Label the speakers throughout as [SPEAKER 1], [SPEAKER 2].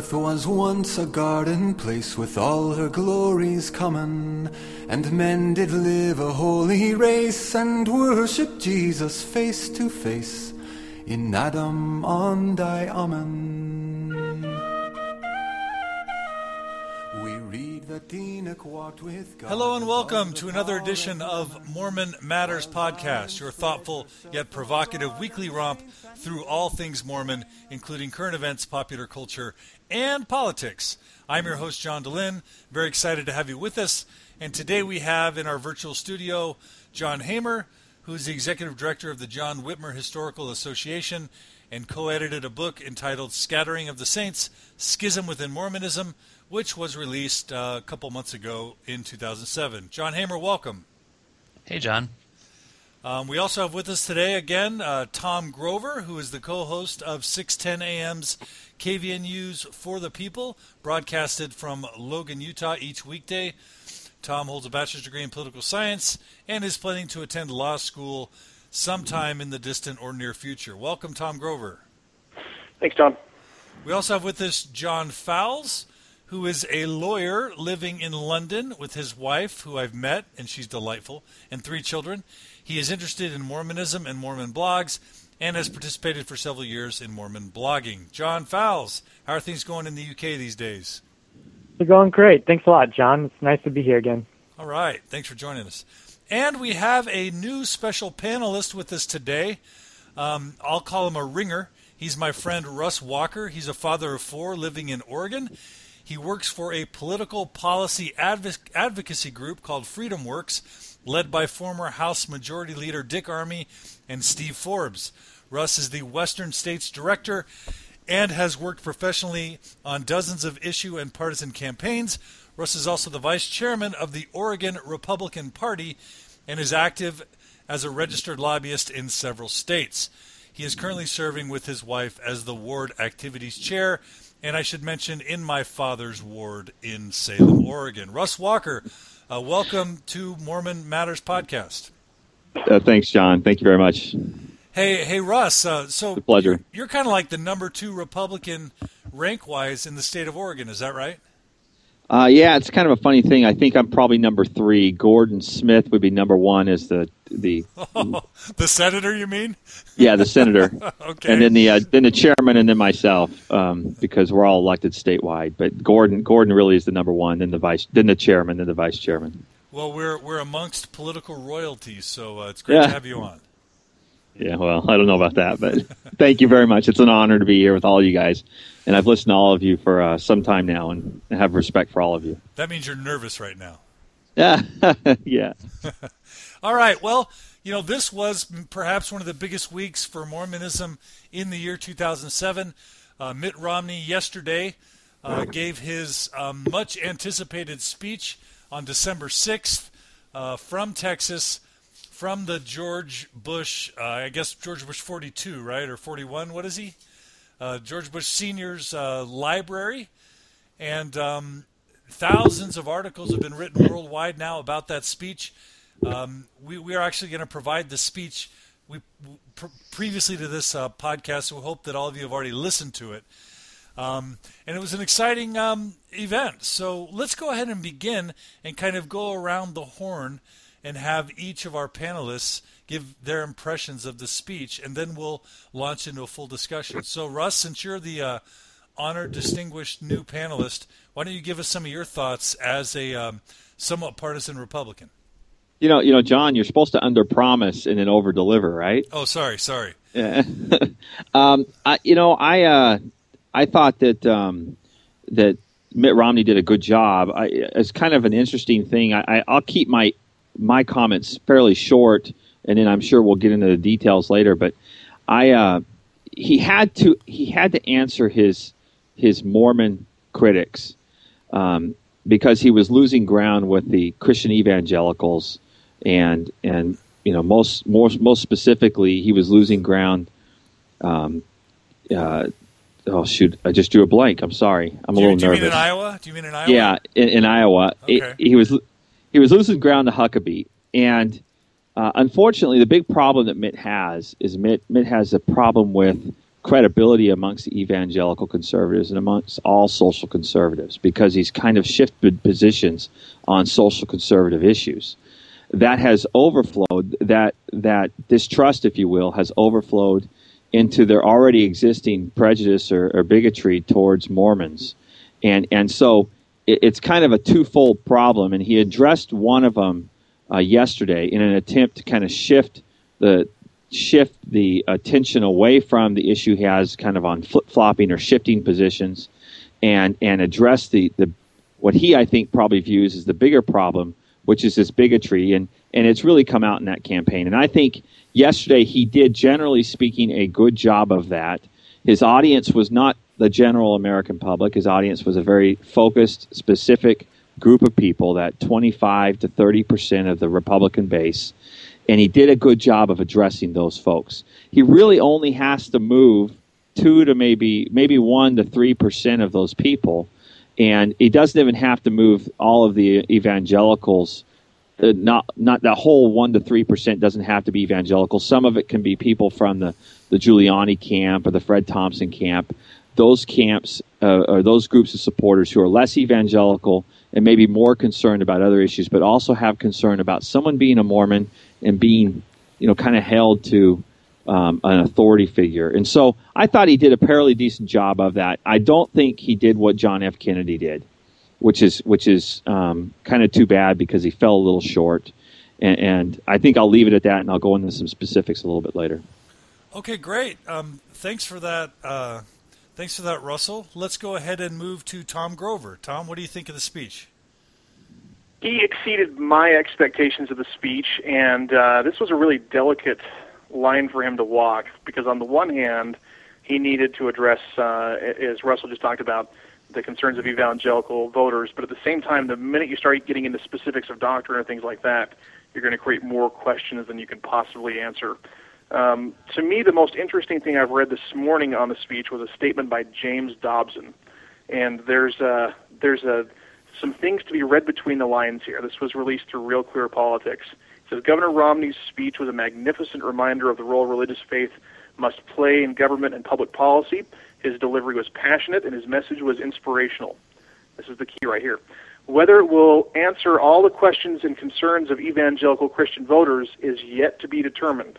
[SPEAKER 1] earth was once a garden place with all her glories common, and men did live a holy race and worship Jesus face to face in Adam-ondi-Ahman.
[SPEAKER 2] Hello and welcome to another edition of Mormon Matters Podcast, your thoughtful yet provocative weekly romp through all things Mormon, including current events, popular culture, and politics. I'm your host, John Dehlin. Very excited to have you with us. And today we have in our virtual studio John Hamer, who's the executive director of the John Whitmer Historical Association and co edited a book entitled Scattering of the Saints Schism Within Mormonism which was released uh, a couple months ago in 2007. John Hamer, welcome.
[SPEAKER 3] Hey, John.
[SPEAKER 2] Um, we also have with us today again uh, Tom Grover, who is the co host of 610 AM's KVNU's For the People, broadcasted from Logan, Utah each weekday. Tom holds a bachelor's degree in political science and is planning to attend law school sometime in the distant or near future. Welcome, Tom Grover.
[SPEAKER 4] Thanks, John.
[SPEAKER 2] We also have with us John Fowles who is a lawyer living in London with his wife, who I've met, and she's delightful, and three children. He is interested in Mormonism and Mormon blogs and has participated for several years in Mormon blogging. John Fowles, how are things going in the UK these days?
[SPEAKER 5] They're going great. Thanks a lot, John. It's nice to be here again.
[SPEAKER 2] All right. Thanks for joining us. And we have a new special panelist with us today. Um, I'll call him a ringer. He's my friend Russ Walker. He's a father of four living in Oregon. He works for a political policy advocacy group called Freedom Works, led by former House Majority Leader Dick Armey and Steve Forbes. Russ is the Western States Director and has worked professionally on dozens of issue and partisan campaigns. Russ is also the Vice Chairman of the Oregon Republican Party and is active as a registered lobbyist in several states. He is currently serving with his wife as the Ward Activities Chair and I should mention in my father's ward in Salem, Oregon. Russ Walker, uh, welcome to Mormon Matters podcast.
[SPEAKER 6] Uh, thanks, John. Thank you very much.
[SPEAKER 2] Hey, hey, Russ. Uh, so,
[SPEAKER 6] pleasure.
[SPEAKER 2] You're, you're kind of like the number two Republican rank wise in the state of Oregon. Is that right?
[SPEAKER 6] Uh, yeah, it's kind of a funny thing. I think I'm probably number three. Gordon Smith would be number one as the the
[SPEAKER 2] oh, the senator. You mean?
[SPEAKER 6] Yeah, the senator.
[SPEAKER 2] okay.
[SPEAKER 6] And then the uh, then the chairman, and then myself, um, because we're all elected statewide. But Gordon Gordon really is the number one. Then the vice, then the chairman, then the vice chairman.
[SPEAKER 2] Well, we're we're amongst political royalty, so uh, it's great
[SPEAKER 6] Yeah.
[SPEAKER 2] to have you on.
[SPEAKER 6] Yeah, well, I don't know about that, but thank you very much. It's an honor to be here with all you guys, and I've listened to all of you for uh, some time now, and have respect for all of you.
[SPEAKER 2] That means you're nervous right now.
[SPEAKER 6] Yeah, yeah.
[SPEAKER 2] All right. Well, you know, this was perhaps one of the biggest weeks for Mormonism in the year 2007. Uh, Mitt Romney yesterday uh, gave his um, much anticipated speech on December 6th uh, from Texas, from the George Bush, uh, I guess George Bush 42, right? Or 41. What is he? Uh, George Bush Sr.'s uh, library. And um, thousands of articles have been written worldwide now about that speech. Um, we, we are actually going to provide the speech we pr- previously to this uh, podcast. So we hope that all of you have already listened to it. Um, and it was an exciting um, event. So let's go ahead and begin and kind of go around the horn and have each of our panelists give their impressions of the speech, and then we'll launch into a full discussion. So, Russ, since you're the uh, honored, distinguished new panelist, why don't you give us some of your thoughts as a um, somewhat partisan Republican?
[SPEAKER 6] You know, you know, John, you're supposed to under promise and then over deliver, right?
[SPEAKER 2] Oh, sorry, sorry.
[SPEAKER 6] Yeah. um, I, you know, I uh, I thought that um, that Mitt Romney did a good job. I, it's kind of an interesting thing. I, I, I'll keep my my comments fairly short, and then I'm sure we'll get into the details later. But I uh, he had to he had to answer his his Mormon critics um, because he was losing ground with the Christian evangelicals and and you know most most most specifically he was losing ground. Um, uh, oh shoot! I just drew a blank. I'm sorry. I'm
[SPEAKER 2] do
[SPEAKER 6] a
[SPEAKER 2] you,
[SPEAKER 6] little
[SPEAKER 2] do you
[SPEAKER 6] nervous.
[SPEAKER 2] mean in Iowa? Do you mean in Iowa?
[SPEAKER 6] Yeah, in, in Iowa, It- he was he was losing ground to Huckabee, and uh, unfortunately, the big problem that Mitt has is Mitt Mitt has a problem with credibility amongst evangelical conservatives and amongst all social conservatives because he's kind of shifted positions on social conservative issues. That has overflowed, that, that distrust, if you will, has overflowed into their already existing prejudice or, or bigotry towards Mormons. And, and so it, it's kind of a twofold problem. And he addressed one of them uh, yesterday in an attempt to kind of shift the, shift the attention away from the issue he has kind of on flip flopping or shifting positions and and address the, the what he I think probably views as the bigger problem, which is this bigotry and and it's really come out in that campaign. And I think yesterday he did generally speaking a good job of that. His audience was not the general American public. His audience was a very focused, specific group of people that 25 to 30 percent of the Republican base and he did a good job of addressing those folks. He really only has to move two to maybe maybe one to three percent of those people, and he doesn't even have to move all of the evangelicals. Uh, not not the whole one to three percent doesn't have to be evangelical. Some of it can be people from the the Giuliani camp or the Fred Thompson camp. Those camps uh, or those groups of supporters who are less evangelical and maybe more concerned about other issues, but also have concern about someone being a Mormon and being, you know, kind of held to um, an authority figure. And so I thought he did a fairly decent job of that. I don't think he did what John F. Kennedy did, which is which is um, kind of too bad because he fell a little short. And, and, I think I'll leave it at that, and I'll go into some specifics a little bit later.
[SPEAKER 2] Okay, great. Um, thanks for that. Uh, thanks for that, Russell. Let's go ahead and move to Tom Grover. Tom, what do you think of the speech?
[SPEAKER 3] he exceeded my expectations of the speech, and uh, this was a really delicate line for him to walk because, on the one hand, he needed to address, uh, as Russell just talked about, the concerns of evangelical voters, but at the same time, the minute you start getting into specifics of doctrine and things like that, you're going to create more questions than you can possibly answer. Um, to me, the most interesting thing I've read this morning on the speech was a statement by James Dobson, and there's a there's a some things to be read between the lines here. This was released through Real Clear Politics. It says Governor Romney's speech was a magnificent reminder of the role religious faith must play in government and public policy. His delivery was passionate and his message was inspirational. This is the key right here. Whether it will answer all the questions and concerns of evangelical Christian voters is yet to be determined.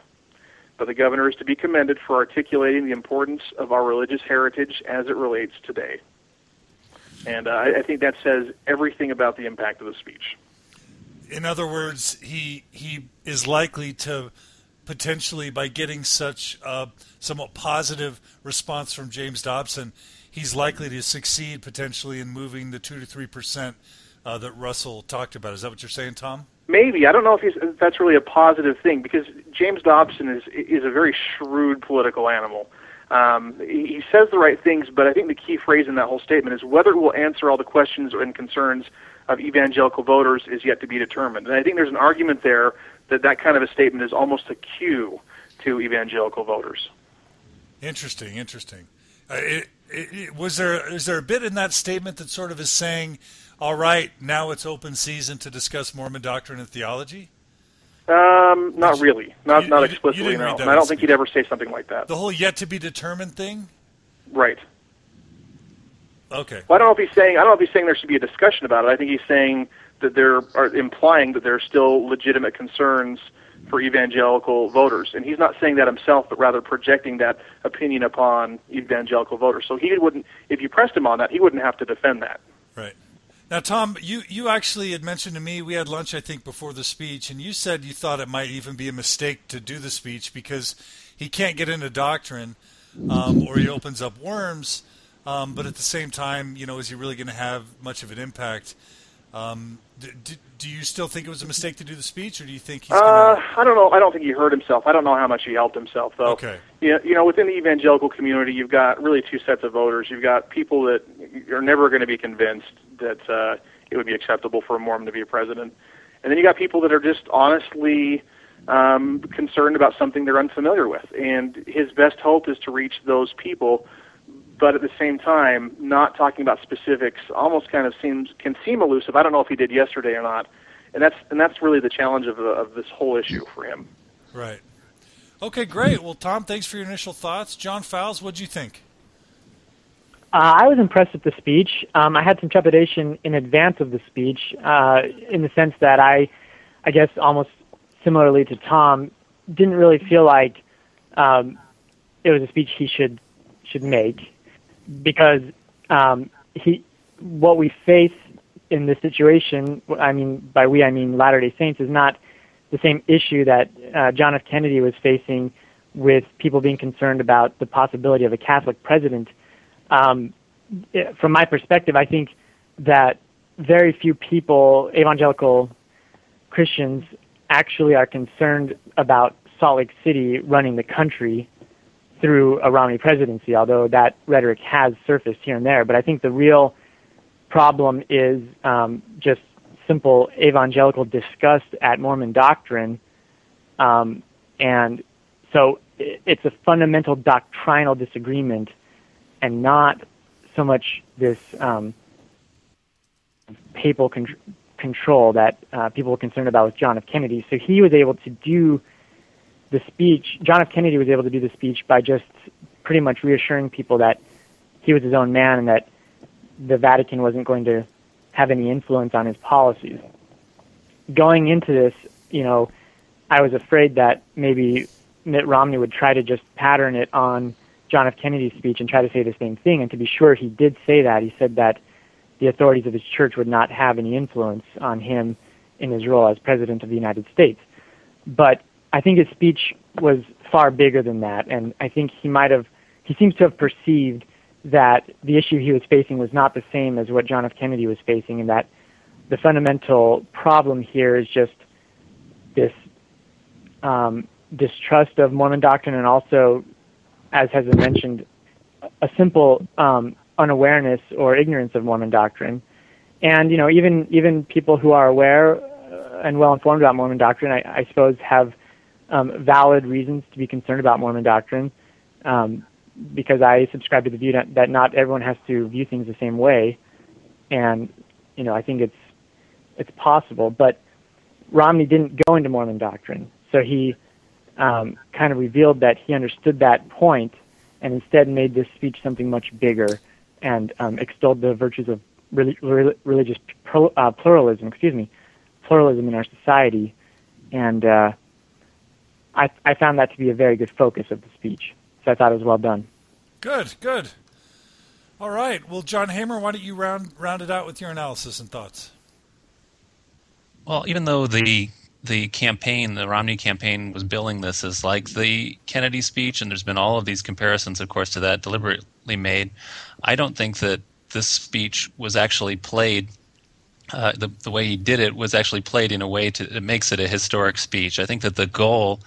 [SPEAKER 3] But the governor is to be commended for articulating the importance of our religious heritage as it relates today. And uh, I, think that says everything about the impact of the speech.
[SPEAKER 2] In other words, he he is likely to potentially, by getting such a somewhat positive response from James Dobson, he's likely to succeed potentially in moving the two to three percent uh, that Russell talked about. Is that what you're saying, Tom?
[SPEAKER 3] Maybe I don't know if that's really a positive thing because James Dobson is is a very shrewd political animal. Um, he says the right things, but I think the key phrase in that whole statement is whether it will answer all the questions and concerns of evangelical voters is yet to be determined. And I think there's an argument there that that kind of a statement is almost a cue to evangelical voters.
[SPEAKER 2] Interesting, interesting. Uh, it, it, was there is there a bit in that statement that sort of is saying, "All right, now it's open season to discuss Mormon doctrine and theology"?
[SPEAKER 3] Um, not really, not you, not explicitly. no, and I don't think he'd ever say something like that.
[SPEAKER 2] The whole yet to be determined thing.
[SPEAKER 3] Right.
[SPEAKER 2] Okay.
[SPEAKER 3] Well, I don't know if he's saying. I don't know if he's saying there should be a discussion about it. I think he's saying that there are implying that there are still legitimate concerns for evangelical voters, and he's not saying that himself, but rather projecting that opinion upon evangelical voters. So he wouldn't, if you pressed him on that, he wouldn't have to defend that.
[SPEAKER 2] Right. Now, Tom, you, you actually had mentioned to me, we had lunch, I think, before the speech, and you said you thought it might even be a mistake to do the speech because he can't get into doctrine um, or he opens up worms, um, but at the same time, you know, is he really going to have much of an impact? Um, do, do, you still think it was a mistake to do the speech, or do you think he's? Gonna...
[SPEAKER 3] Uh, I don't know. I don't think he hurt himself. I don't know how much he helped himself, though.
[SPEAKER 2] Okay.
[SPEAKER 3] You know, you know, within the evangelical community, you've got really two sets of voters. You've got people that are never going to be convinced that uh, it would be acceptable for a Mormon to be a president, and then you got people that are just honestly um, concerned about something they're unfamiliar with. And his best hope is to reach those people but at the same time, not talking about specifics almost kind of seems can seem elusive. I don't know if he did yesterday or not, and that's and that's really the challenge of of this whole issue for him.
[SPEAKER 2] Right. Okay, great. Well, Tom, thanks for your initial thoughts. John Fowles, what do you think?
[SPEAKER 5] Uh, I was impressed with the speech. Um, I had some trepidation in advance of the speech, uh, in the sense that I, I guess, almost similarly to Tom, didn't really feel like um, it was a speech he should should make, because um, he, what we face in this situation, I mean by we I mean Latter Day Saints, is not the same issue that uh, John F. Kennedy was facing with people being concerned about the possibility of a Catholic president um, from my perspective, I think that very few people, evangelical Christians, actually are concerned about Salt Lake City running the country through a Romney presidency, although that rhetoric has surfaced here and there. But I think the real problem is um, just simple evangelical disgust at Mormon doctrine. Um, and so it's a fundamental doctrinal disagreement and not so much this um, papal con- control that uh, people were concerned about with John F. Kennedy. So he was able to do the speech. John F. Kennedy was able to do the speech by just pretty much reassuring people that he was his own man and that the Vatican wasn't going to have any influence on his policies. Going into this, you know, I was afraid that maybe Mitt Romney would try to just pattern it on John F. Kennedy's speech and try to say the same thing. And to be sure, he did say that. He said that the authorities of his church would not have any influence on him in his role as president of the United States. But I think his speech was far bigger than that, and I think he might have, he seems to have perceived that the issue he was facing was not the same as what John F. Kennedy was facing, and that the fundamental problem here is just this um, distrust of Mormon doctrine and also as has been mentioned, a simple um, unawareness or ignorance of Mormon doctrine. And you know, even even people who are aware uh, and well informed about Mormon doctrine, I, I suppose, have um, valid reasons to be concerned about Mormon doctrine, um, because I subscribe to the view that, not everyone has to view things the same way, and you know, I think it's it's possible. But Romney didn't go into Mormon doctrine, so he um, kind of revealed that he understood that point and instead made this speech something much bigger and um, extolled the virtues of religious uh, pluralism, excuse me, pluralism in our society. And uh, I, I found that to be a very good focus of the speech. So I thought it was well done.
[SPEAKER 2] Good, good. All right. Well, John Hamer, why don't you round round it out with your analysis and thoughts?
[SPEAKER 4] Well, even though the the campaign, the Romney campaign, was billing this as like the Kennedy speech, and there's been all of these comparisons, of course, to that deliberately made. I don't think that this speech was actually played. Uh, the the way he did it was actually played in a way to that makes it a historic speech. I think that the goal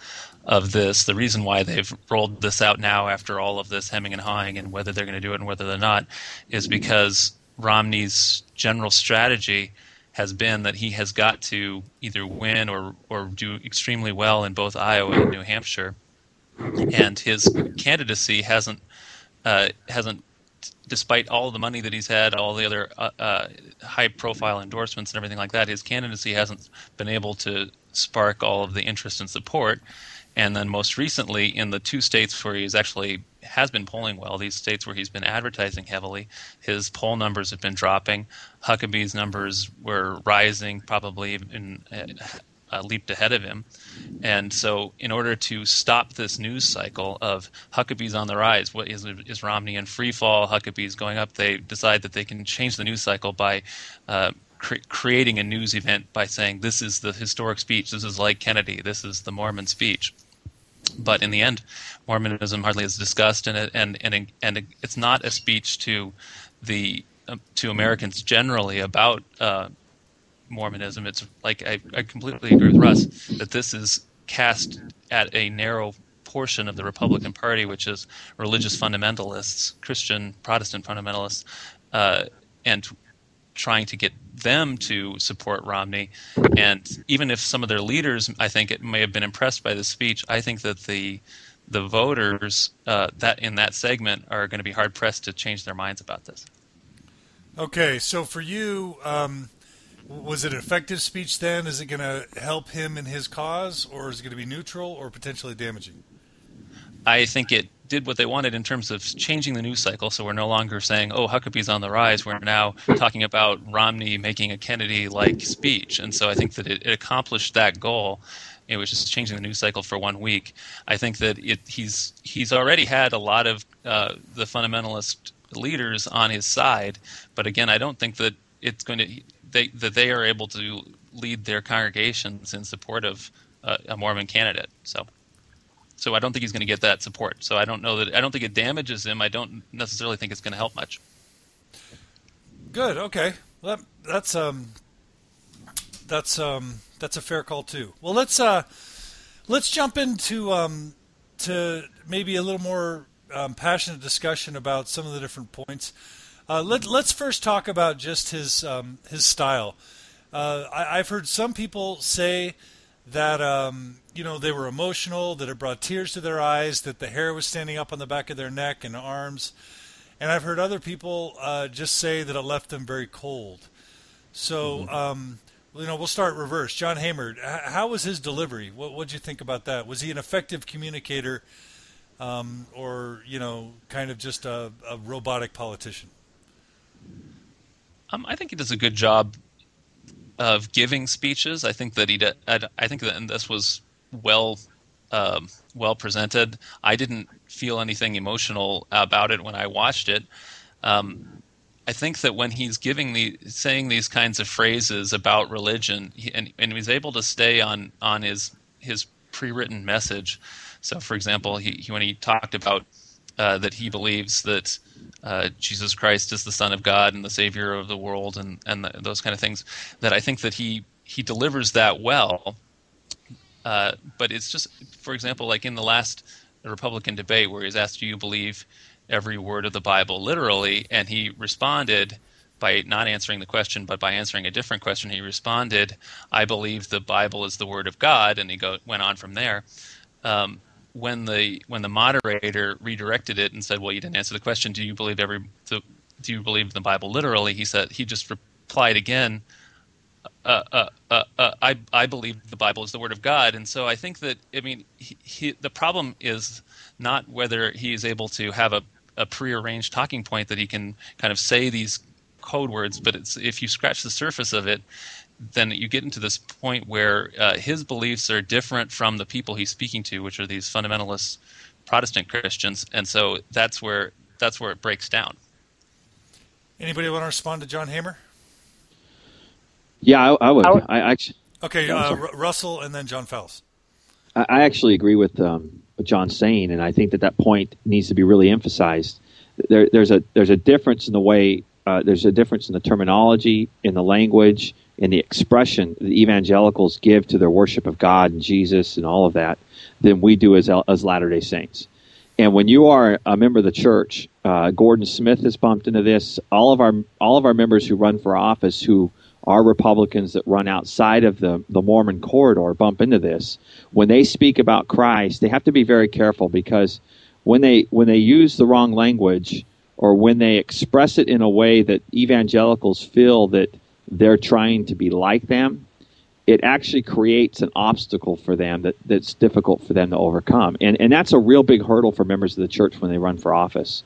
[SPEAKER 4] of this, the reason why they've rolled this out now after all of this hemming and hawing, and whether they're going to do it and whether they're not, is because Romney's general strategy has been that he has got to either win or or do extremely well in both Iowa and New Hampshire, and his candidacy hasn't uh, hasn't, despite all the money that he's had, all the other uh, uh, high profile endorsements and everything like that, his candidacy hasn't been able to spark all of the interest and support. And then most recently, in the two states where he's actually has been polling well, these states where he's been advertising heavily, his poll numbers have been dropping. Huckabee's numbers were rising, probably in, uh, leaped ahead of him. And so, in order to stop this news cycle of Huckabee's on the rise, what is, is Romney in free fall, Huckabee's going up, they decide that they can change the news cycle by uh, cre- creating a news event by saying this is the historic speech, this is like Kennedy, this is the Mormon speech. But in the end, Mormonism hardly is discussed, and and and and it's not a speech to the uh, to Americans generally about uh, Mormonism. It's like I, I completely agree with Russ that this is cast at a narrow portion of the Republican Party, which is religious fundamentalists, Christian Protestant fundamentalists, uh, and trying to get them to support Romney. And even if some of their leaders, I think, it may have been impressed by the speech, I think that the the voters uh, that in that segment are going to be hard pressed to change their minds about this.
[SPEAKER 2] Okay, so for you, um, was it an effective speech then? Is it going to help him in his cause, or is it going to be neutral or potentially damaging?
[SPEAKER 4] I think it did what they wanted in terms of changing the news cycle. So we're no longer saying, "Oh, Huckabee's on the rise." We're now talking about Romney making a Kennedy-like speech, and so I think that it, it accomplished that goal. It was just changing the news cycle for one week. I think that it, he's he's already had a lot of uh, the fundamentalist leaders on his side, but again, I don't think that it's going to they, that they are able to lead their congregations in support of uh, a Mormon candidate. So. So I don't think he's going to get that support. So I don't know that I don't think it damages him. I don't necessarily think it's going to help much.
[SPEAKER 2] Good. Okay. Well, that, that's um, that's um, that's a fair call too. Well, let's uh, let's jump into um, to maybe a little more um, passionate discussion about some of the different points. Uh, let, let's first talk about just his um, his style. Uh, I, have heard some people say that um, you know they were emotional, that it brought tears to their eyes, that the hair was standing up on the back of their neck and arms, and I've heard other people uh, just say that it left them very cold. So, mm-hmm. um, you know, we'll start reverse. John Hamer, how was his delivery? What did you think about that? Was he an effective communicator, um, or you know, kind of just a, a robotic politician?
[SPEAKER 4] Um, I think he does a good job of giving speeches. I think that he did, I, think that this was well um, well presented. I didn't feel anything emotional about it when I watched it. Um, I think that when he's giving the saying these kinds of phrases about religion, he, and, and he's able to stay on on his his pre-written message. So, for example, he, he when he talked about uh, that he believes that uh, Jesus Christ is the Son of God and the Savior of the world, and and the, those kind of things. That I think that he he delivers that well. Uh, but it's just, for example, like in the last Republican debate where he's asked, "Do you believe every word of the Bible literally?" and he responded by not answering the question, but by answering a different question. He responded, "I believe the Bible is the Word of God," and he go, went on from there. Um, when the when the moderator redirected it and said, "Well, you didn't answer the question. Do you believe every do you believe the Bible literally?" He said he just replied again, uh, uh, uh, uh, "I I believe the Bible is the Word of God." And so I think that I mean he, he, the problem is not whether he is able to have a a prearranged talking point that he can kind of say these code words, but it's if you scratch the surface of it, then you get into this point where uh, his beliefs are different from the people he's speaking to, which are these fundamentalist Protestant Christians, and so that's where that's where it breaks down.
[SPEAKER 2] Anybody want to respond to John Hamer?
[SPEAKER 6] Yeah, I, I would. I, I, actually.
[SPEAKER 2] Okay, uh, R- Russell, and then John Fowles.
[SPEAKER 6] I, I actually agree with um, what John's saying, and I think that that point needs to be really emphasized. There, there's a there's a difference in the way uh, there's a difference in the terminology, in the language, in the expression the evangelicals give to their worship of God and Jesus and all of that than we do as, as Latter day Saints. And when you are a member of the church, uh, Gordon Smith has bumped into this. All of our all of our members who run for office, who are Republicans that run outside of the, the Mormon corridor, bump into this. When they speak about Christ, they have to be very careful because when they when they use the wrong language or when they express it in a way that evangelicals feel that they're trying to be like them, it actually creates an obstacle for them that, that's difficult for them to overcome. And, and that's a real big hurdle for members of the church when they run for office.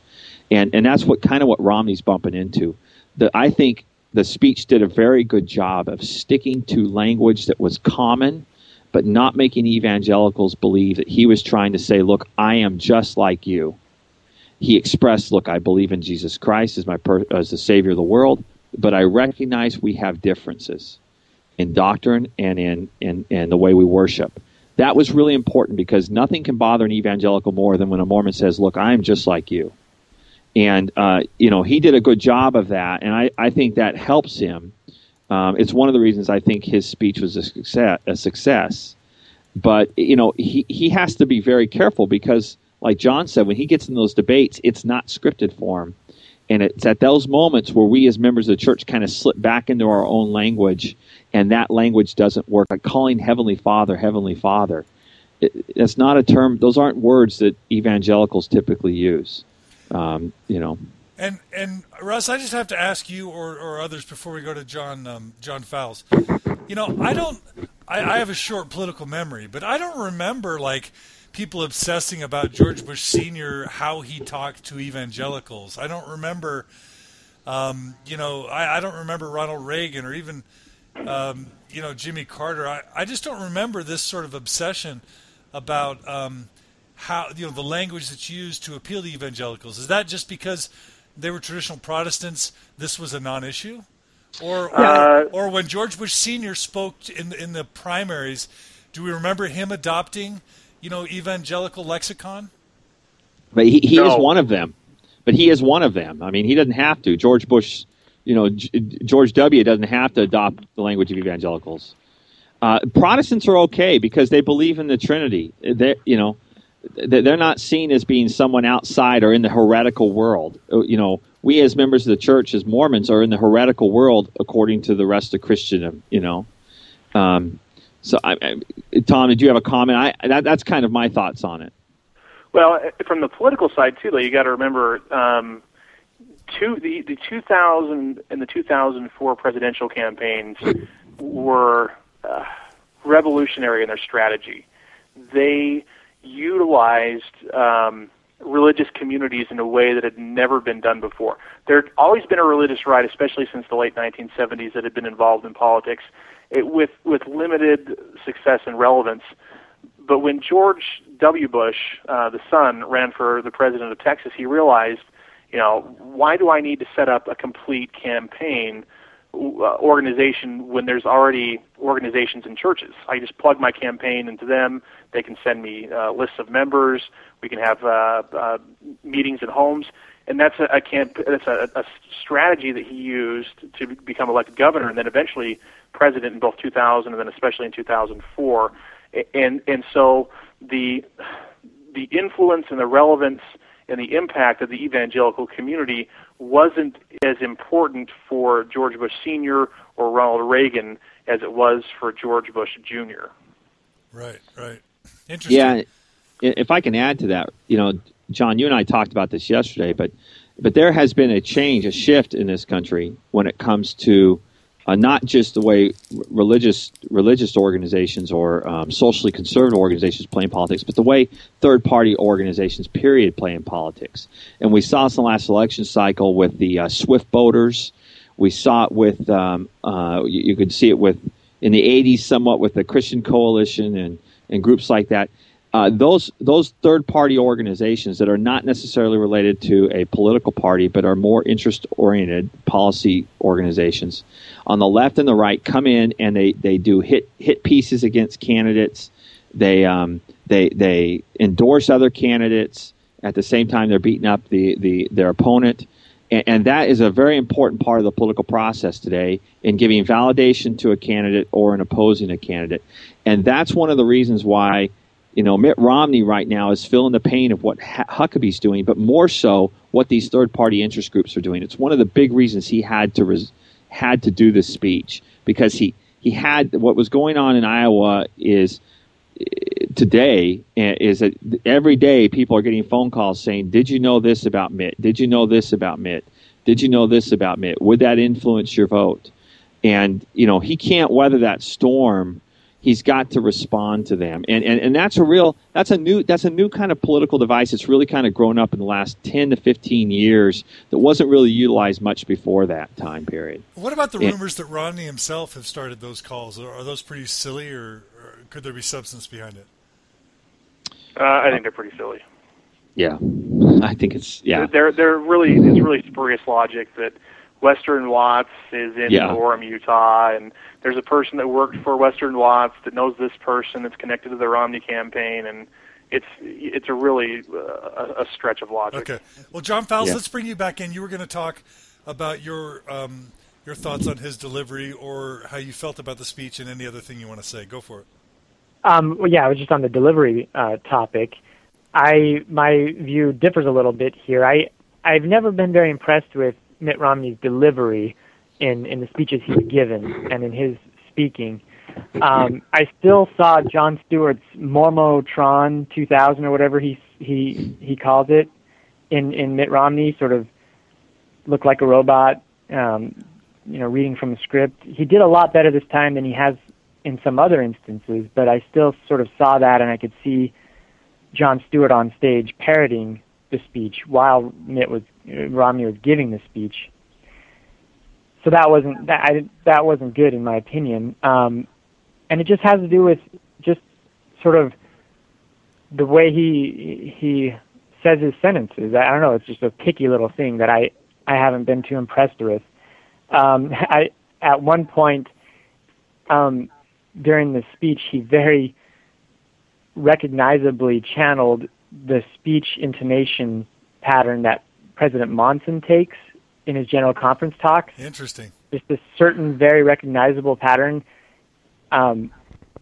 [SPEAKER 6] And, and that's what kind of what Romney's bumping into. The, I think the speech did a very good job of sticking to language that was common, but not making evangelicals believe that he was trying to say, look, I am just like you. He expressed, look, I believe in Jesus Christ as my per- as the Savior of the world but I recognize we have differences in doctrine and in, in, in the way we worship. That was really important because nothing can bother an evangelical more than when a Mormon says, Look, I am just like you. And, uh, you know, he did a good job of that, and I, I think that helps him. Um, it's one of the reasons I think his speech was a success. A success. But, you know, he, he has to be very careful because, like John said, when he gets in those debates, it's not scripted for him and it's at those moments where we as members of the church kind of slip back into our own language and that language doesn't work. Like calling Heavenly Father, Heavenly Father. It, it's not a term, those aren't words that evangelicals typically use. Um, you know.
[SPEAKER 2] And and Russ, I just have to ask you or, or others before we go to John um, John Fowles. You know, I don't. I, I have a short political memory, but I don't remember like people obsessing about George Bush Senior, how he talked to evangelicals. I don't remember, um, you know, I, I, don't remember Ronald Reagan or even, um, you know, Jimmy Carter. I, I just don't remember this sort of obsession about um, how you know the language that's used to appeal to evangelicals. Is that just because they were traditional Protestants? This was a non-issue, or or, uh, or when George Bush Senior spoke in in the primaries, do we remember him adopting? You know, evangelical lexicon?
[SPEAKER 6] But he, he no. is one of them. But he is one of them. I mean, he doesn't have to. George Bush, you know, G- George W. doesn't have to adopt the language of evangelicals. Uh, Protestants are okay because they believe in the Trinity. They, you know, they're not seen as being someone outside or in the heretical world. Uh, you know, we as members of the church, as Mormons, are in the heretical world according to the rest of Christendom. You know, um, so, I, I, Tom, did you have a comment? I, that, that's kind of my thoughts on it.
[SPEAKER 3] Well, from the political side too, though, you got to remember um, two, the the 2000 and the 2004 presidential campaigns were uh, revolutionary in their strategy. They utilized um, religious communities in a way that had never been done before. There had always been a religious right, especially since the late 1970s, that had been involved in politics it, with with limited success and relevance. But when George W. Bush, uh, the son, ran for the president of Texas, he realized, you know, why do I need to set up a complete campaign uh, organization when there's already organizations and churches? I just plug my campaign into them. They can send me uh, lists of members. We can have uh, uh, meetings at homes and that's a, a camp that's a, a strategy that he used to become elected governor and then eventually president in both 2000 and then especially in 2004 and and so the the influence and the relevance and the impact of the evangelical community wasn't as important for George Bush Sr. or Ronald Reagan as it was for George Bush Jr.
[SPEAKER 2] Right, right. Interesting.
[SPEAKER 6] Yeah, if I can add to that, you know, John, you and I talked about this yesterday, but but there has been a change, a shift in this country when it comes to uh, not just the way religious religious organizations or um, socially conservative organizations play in politics, but the way third party organizations, period, play in politics. And we saw this in the last election cycle with the uh, Swift Boaters. We saw it with um, uh, you, you could see it with in the '80s somewhat with the Christian Coalition and and groups like that uh, those those third party organizations that are not necessarily related to a political party but are more interest oriented policy organizations on the left and the right come in and they, they do hit hit pieces against candidates. They um, they they endorse other candidates. At the same time they're beating up the, the their opponent. And, and that is a very important part of the political process today in giving validation to a candidate or in opposing a candidate. And that's one of the reasons why you know, Mitt Romney right now is feeling the pain of what Huckabee's doing, but more so what these third-party interest groups are doing. It's one of the big reasons he had to res- had to do this speech because he he had what was going on in Iowa is eh, today eh, is that every day people are getting phone calls saying, "Did you know this about Mitt? Did you know this about Mitt? Did you know this about Mitt? Would that influence your vote?" And you know he can't weather that storm he's got to respond to them. And, and and that's a real that's a new that's a new kind of political device it's really kind of grown up in the last 10 to 15 years that wasn't really utilized much before that time period.
[SPEAKER 2] What about the and, rumors that romney himself have started those calls? Are, those pretty silly or, or, could there be substance behind it?
[SPEAKER 3] Uh, i think they're pretty silly.
[SPEAKER 6] Yeah. I think it's yeah.
[SPEAKER 3] They're they're really it's really spurious logic that Western Wats is in yeah. Orem, Utah, and there's a person that worked for Western Wats that knows this person that's connected to the Romney campaign, and it's it's a really uh, a stretch of logic.
[SPEAKER 2] Okay, well, John Fowles, yeah. let's bring you back in. You were going to talk about your um, your thoughts on his delivery or how you felt about the speech, and any other thing you want to say. Go for it.
[SPEAKER 5] Um, well, yeah, I was just on the delivery uh, topic. I my view differs a little bit here. I I've never been very impressed with Mitt Romney's delivery in in the speeches he's given and in his speaking. Um, I still saw Jon Stewart's Mormotron 2000 or whatever he he he calls it in in Mitt Romney, sort of look like a robot, um, you know, reading from a script. He did a lot better this time than he has in some other instances, but I still sort of saw that, and I could see Jon Stewart on stage parroting the speech while Mitt was Romney was giving the speech. So that wasn't that I, that wasn't good in my opinion, um, and it just has to do with just sort of the way he he says his sentences. I don't know. It's just a picky little thing that I I haven't been too impressed with. Um, I at one point um, during the speech, he very recognizably channeled the speech intonation pattern that President Monson takes in his general conference talks.
[SPEAKER 2] Interesting.
[SPEAKER 5] Just a certain very recognizable pattern. Um,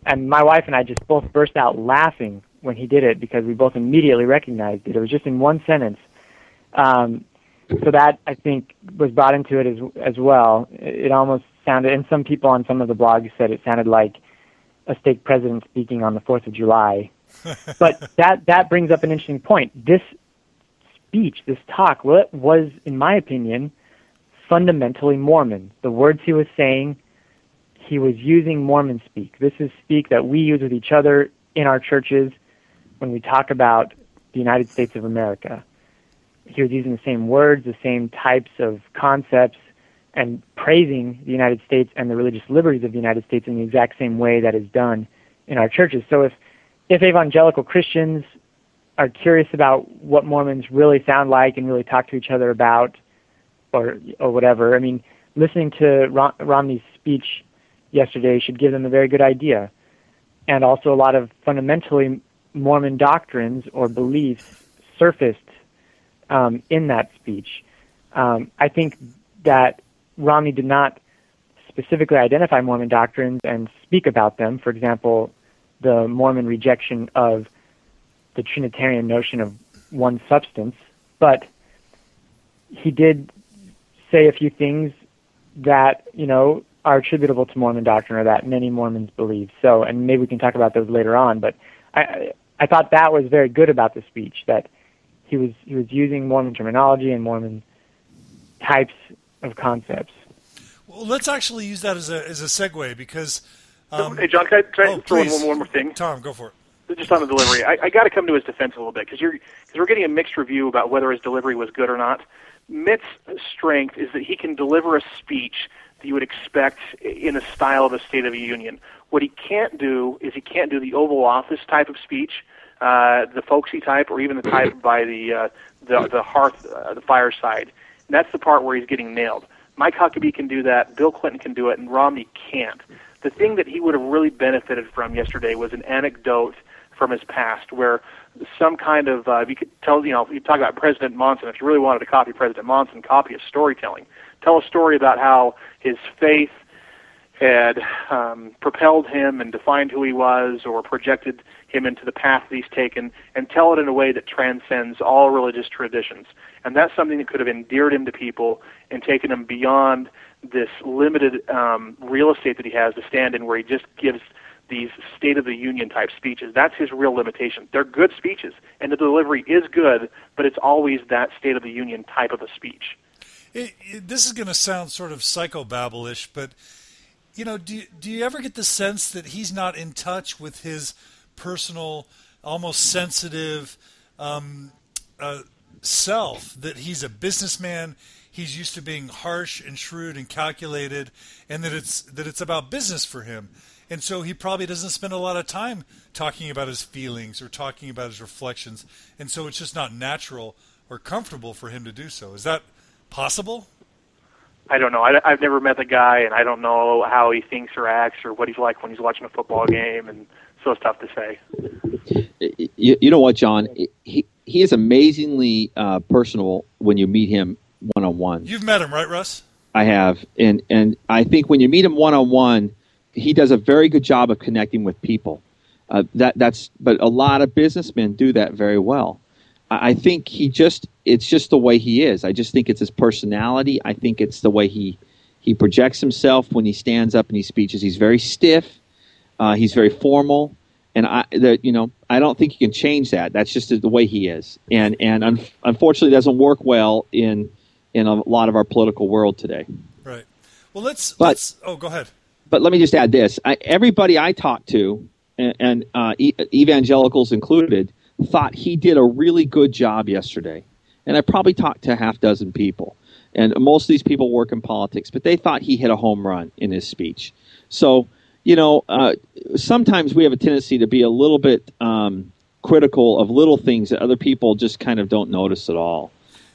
[SPEAKER 5] and my wife and I just both burst out laughing when he did it because we both immediately recognized it. It was just in one sentence. Um, so that I think was brought into it as as well. It, it almost sounded, and some people on some of the blogs said it sounded like a state president speaking on the Fourth of July. but that that brings up an interesting point. This speech, this talk, was, in my opinion, fundamentally Mormon. The words he was saying, he was using Mormon speak. This is speak that we use with each other in our churches when we talk about the United States of America. He was using the same words, the same types of concepts, and praising the United States and the religious liberties of the United States in the exact same way that is done in our churches. So if if evangelical Christians are curious about what Mormons really sound like and really talk to each other about, or or whatever, I mean, listening to Rom- Romney's speech yesterday should give them a very good idea, and also a lot of fundamentally Mormon doctrines or beliefs surfaced um, in that speech. Um, I think that Romney did not specifically identify Mormon doctrines and speak about them. For example, the Mormon rejection of the Trinitarian notion of one substance, but he did say a few things that you know are attributable to Mormon doctrine or that many Mormons believe. So, and maybe we can talk about those later on. But I, I thought that was very good about the speech that he was he was using Mormon terminology and Mormon types of concepts.
[SPEAKER 2] Well, let's actually use that as a as a segue because. Um,
[SPEAKER 3] hey, John, can I, can I
[SPEAKER 2] oh,
[SPEAKER 3] throw
[SPEAKER 2] please.
[SPEAKER 3] in one, one more thing?
[SPEAKER 2] Tom, go for it.
[SPEAKER 3] Just on the delivery, I, I got to come to his defense a little bit because you're because we're getting a mixed review about whether his delivery was good or not. Mitt's strength is that he can deliver a speech that you would expect in the style of a State of the Union. What he can't do is he can't do the Oval Office type of speech, uh, the folksy type, or even the type by the uh, the, the hearth, uh, the fireside. And that's the part where he's getting nailed. Mike Huckabee can do that, Bill Clinton can do it, and Romney can't. The thing that he would have really benefited from yesterday was an anecdote from his past where some kind of uh, you could tell you know if you talk about President Monson if you really wanted to copy President Monson copy his storytelling. Tell a story about how his faith had um, propelled him and defined who he was or projected him into the path that he's taken and tell it in a way that transcends all religious traditions. And that's something that could have endeared him to people and taken him beyond this limited um, real estate that he has to stand in where he just gives these State of the Union type speeches. That's his real limitation. They're good speeches, and the delivery is good, but it's always that State of the Union type of a speech.
[SPEAKER 2] It, it, this is going to sound sort of psychobabblish, but you know, do do you ever get the sense that he's not in touch with his personal, almost sensitive um, uh, self? That he's a businessman. He's used to being harsh and shrewd and calculated, and that it's that it's about business for him and so he probably doesn't spend a lot of time talking about his feelings or talking about his reflections. And so it's just not natural or comfortable for him to do so. Is that possible?
[SPEAKER 3] I don't know. I, I've never met the guy, and I don't know how he thinks or acts or what he's like when he's watching a football game, and so it's tough to say.
[SPEAKER 6] You, you know what, John? He he is amazingly uh, personable when you meet him one on one.
[SPEAKER 2] You've met him, right, Russ?
[SPEAKER 6] I have, and and I think when you meet him one on one, he does a very good job of connecting with people. Uh, that that's but a lot of businessmen do that very well. I, I think he just it's just the way he is. I just think it's his personality. I think it's the way he he projects himself when he stands up and he speeches. He's very stiff. Uh, he's very formal, and I that you know I don't think you can change that. That's just the way he is, and and un- unfortunately doesn't work well in in a lot of our political world today.
[SPEAKER 2] Right. Well, let's.
[SPEAKER 6] But,
[SPEAKER 2] let's oh, go ahead
[SPEAKER 6] but let me just add this: I, everybody I talked to, and, and uh, e- evangelicals included, thought he did a really good job yesterday. And I probably talked to a half dozen people. And most of these people work in politics, but they thought he hit a home run in his speech. So, you know, uh, sometimes we have a tendency to be a little bit um, critical of little things that other people just kind of don't notice at all.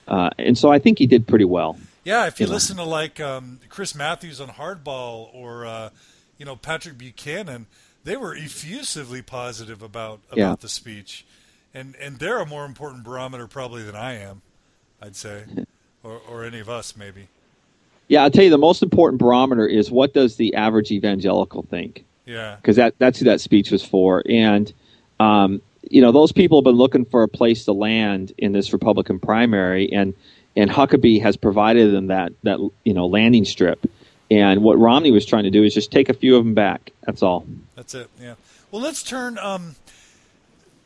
[SPEAKER 6] Uh, and so I think he did pretty well.
[SPEAKER 2] Yeah, if you listen to like um, Chris Matthews on Hardball or uh, you know Patrick Buchanan, they were effusively positive about about
[SPEAKER 6] Yeah.
[SPEAKER 2] the speech, and and they're a more important barometer probably than I am, I'd say, or or any of us maybe.
[SPEAKER 6] Yeah, I'll tell you the most important barometer is what does the average evangelical think?
[SPEAKER 2] Yeah,
[SPEAKER 6] because that that's who that speech was for. And um, you know, those people have been looking for a place to land in this Republican primary, and and Huckabee has provided them that that you know landing strip. And what Romney was trying to do is just take a few of them back. That's all.
[SPEAKER 2] that's it. Yeah. Well, let's turn. Um,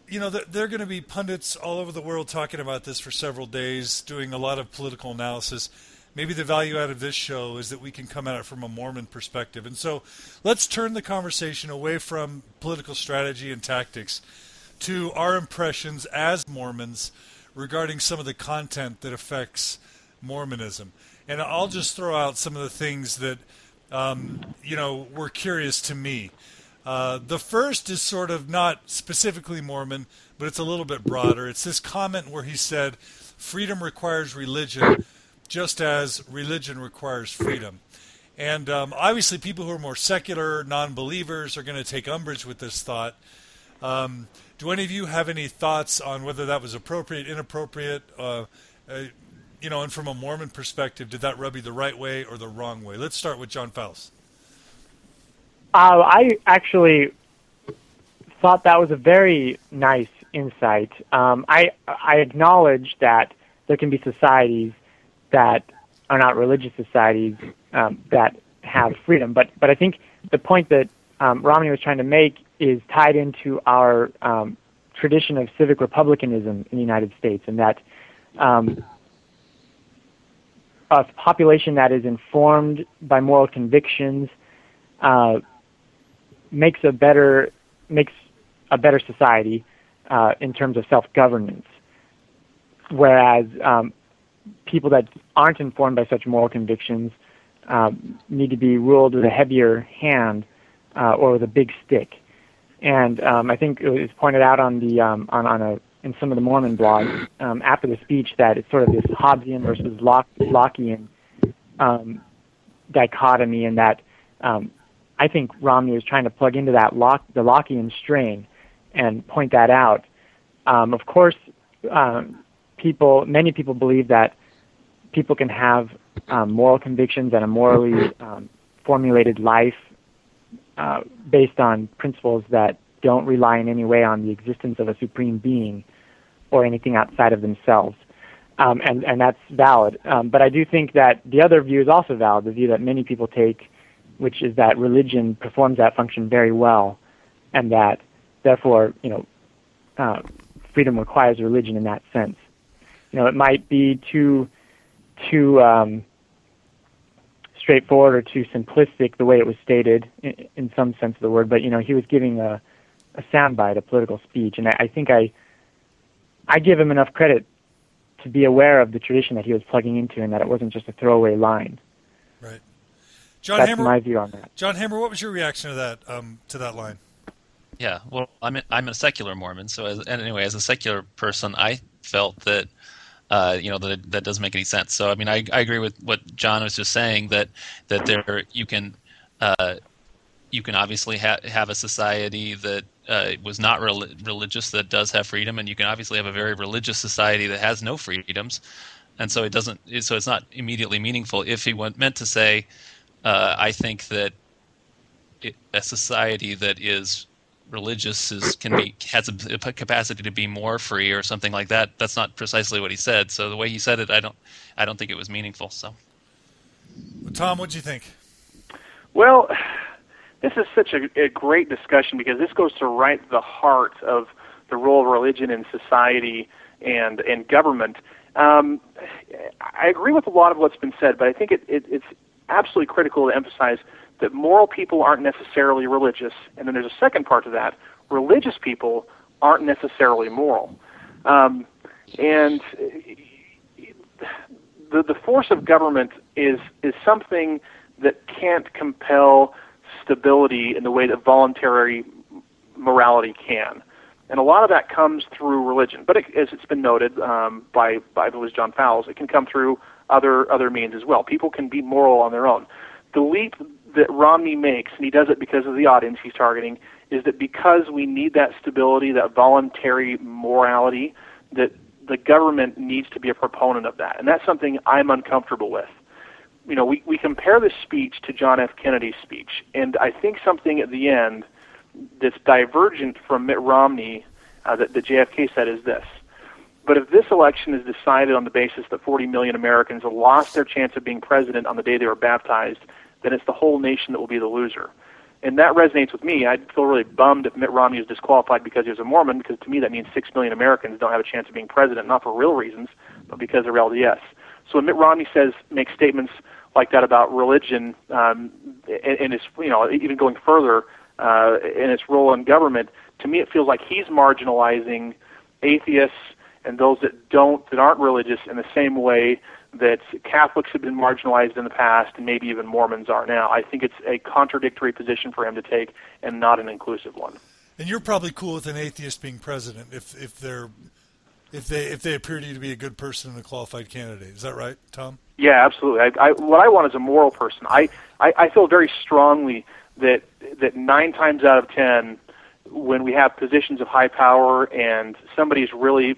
[SPEAKER 2] you know, are going to be pundits all over the world talking about this for several days, doing a lot of political analysis. Maybe the value out of this show is that we can come at it from a Mormon perspective. And so let's turn the conversation away from political strategy and tactics to our impressions as Mormons regarding some of the content that affects Mormonism. And I'll just throw out some of the things that, um, you know, were curious to me. Uh, the first is sort of not specifically Mormon, but it's a little bit broader. It's this comment where he said, freedom requires religion just as religion requires freedom. And um, obviously, people who are more secular, non believers, are going to take umbrage with this thought. Um, do any of you have any thoughts on whether that was appropriate, inappropriate? Uh, uh, you know, and from a Mormon perspective, did that rub you the right way or the wrong way? Let's start with John Fowles.
[SPEAKER 5] Uh, I actually thought that was a very nice insight. Um, I I acknowledge that there can be societies that are not religious societies um, that have freedom, but but I think the point that um, Romney was trying to make is tied into our um, tradition of civic republicanism in the United States, and that um, a population that is informed by moral convictions. Uh, makes a better makes a better society uh, in terms of self governance, whereas um, people that aren't informed by such moral convictions um, need to be ruled with a heavier hand uh, or with a big stick. And um, I think it was pointed out on the um, on on a in some of the Mormon blogs um, after the speech that it's sort of this Hobbesian versus Locke, Lockean um, dichotomy, and that um, I think Romney was trying to plug into that Locke, the Lockean strain and point that out. Um, of course, um, people, many people believe that people can have um, moral convictions and a morally um, formulated life uh, based on principles that don't rely in any way on the existence of a supreme being or anything outside of themselves. Um, and, and that's valid. Um, but I do think that the other view is also valid, the view that many people take which is that religion performs that function very well, and that therefore, you know, uh, freedom requires religion in that sense. You know, it might be too too um, straightforward or too simplistic the way it was stated in, in some sense of the word, but you know, he was giving a a soundbite, a political speech, and I, I think I I give him enough credit to be aware of the tradition that he was plugging into, and that it wasn't just a throwaway line.
[SPEAKER 2] Right. John
[SPEAKER 5] That's
[SPEAKER 2] Hamer.
[SPEAKER 5] my view on that.
[SPEAKER 2] John Hamer, what was your reaction to that um, to that line?
[SPEAKER 4] Yeah, well, I'm a, I'm a secular Mormon, so as, and anyway, as a secular person, I felt that uh, you know that that doesn't make any sense. So I mean, I, I agree with what John was just saying that that there you can uh, you can obviously ha- have a society that uh, was not rel- religious that does have freedom, and you can obviously have a very religious society that has no freedoms, and so it doesn't. So it's not immediately meaningful. If he went, meant to say, uh, I think that it, a society that is religious is can be has a, a capacity to be more free or something like that. That's not precisely what he said. So the way he said it, I don't I don't think it was meaningful. So
[SPEAKER 2] Tom, what do you think?
[SPEAKER 3] Well, this is such a, a great discussion because this goes to right the heart of the role of religion in society and and government. Um, I agree with a lot of what's been said, but I think it, it, it's absolutely critical to emphasize that moral people aren't necessarily religious. And then there's a second part to that: religious people aren't necessarily moral. Um, and the the force of government is is something that can't compel stability in the way that voluntary morality can. And a lot of that comes through religion. But it, as it's been noted um, by, by I John Fowles, it can come through other other means as well. People can be moral on their own. The leap that Romney makes, and he does it because of the audience he's targeting, is that because we need that stability, that voluntary morality, that the government needs to be a proponent of that. And that's something I'm uncomfortable with. You know, we, we compare this speech to John F. Kennedy's speech, and I think something at the end that's divergent from Mitt Romney uh, that, that JFK said is this. But if this election is decided on the basis that 40 million Americans lost their chance of being president on the day they were baptized, then it's the whole nation that will be the loser. And that resonates with me. I'd feel really bummed if Mitt Romney was disqualified because he was a Mormon, because to me that means 6 million Americans don't have a chance of being president, not for real reasons, but because of LDS. So when Mitt Romney says, makes statements like that about religion, um, and, and is, you know, even going further, uh, in its role in government, to me it feels like he's marginalizing atheists and those that don't that aren't religious in the same way that Catholics have been marginalized in the past and maybe even Mormons are now. I think it's a contradictory position for him to take and not an inclusive one.
[SPEAKER 2] And you're probably cool with an atheist being president if if they're if they if they appear to you to be a good person and a qualified candidate. Is that right, Tom?
[SPEAKER 3] Yeah, absolutely. I, I, what I want is a moral person. I, I, I feel very strongly that that nine times out of ten, when we have positions of high power and somebody's really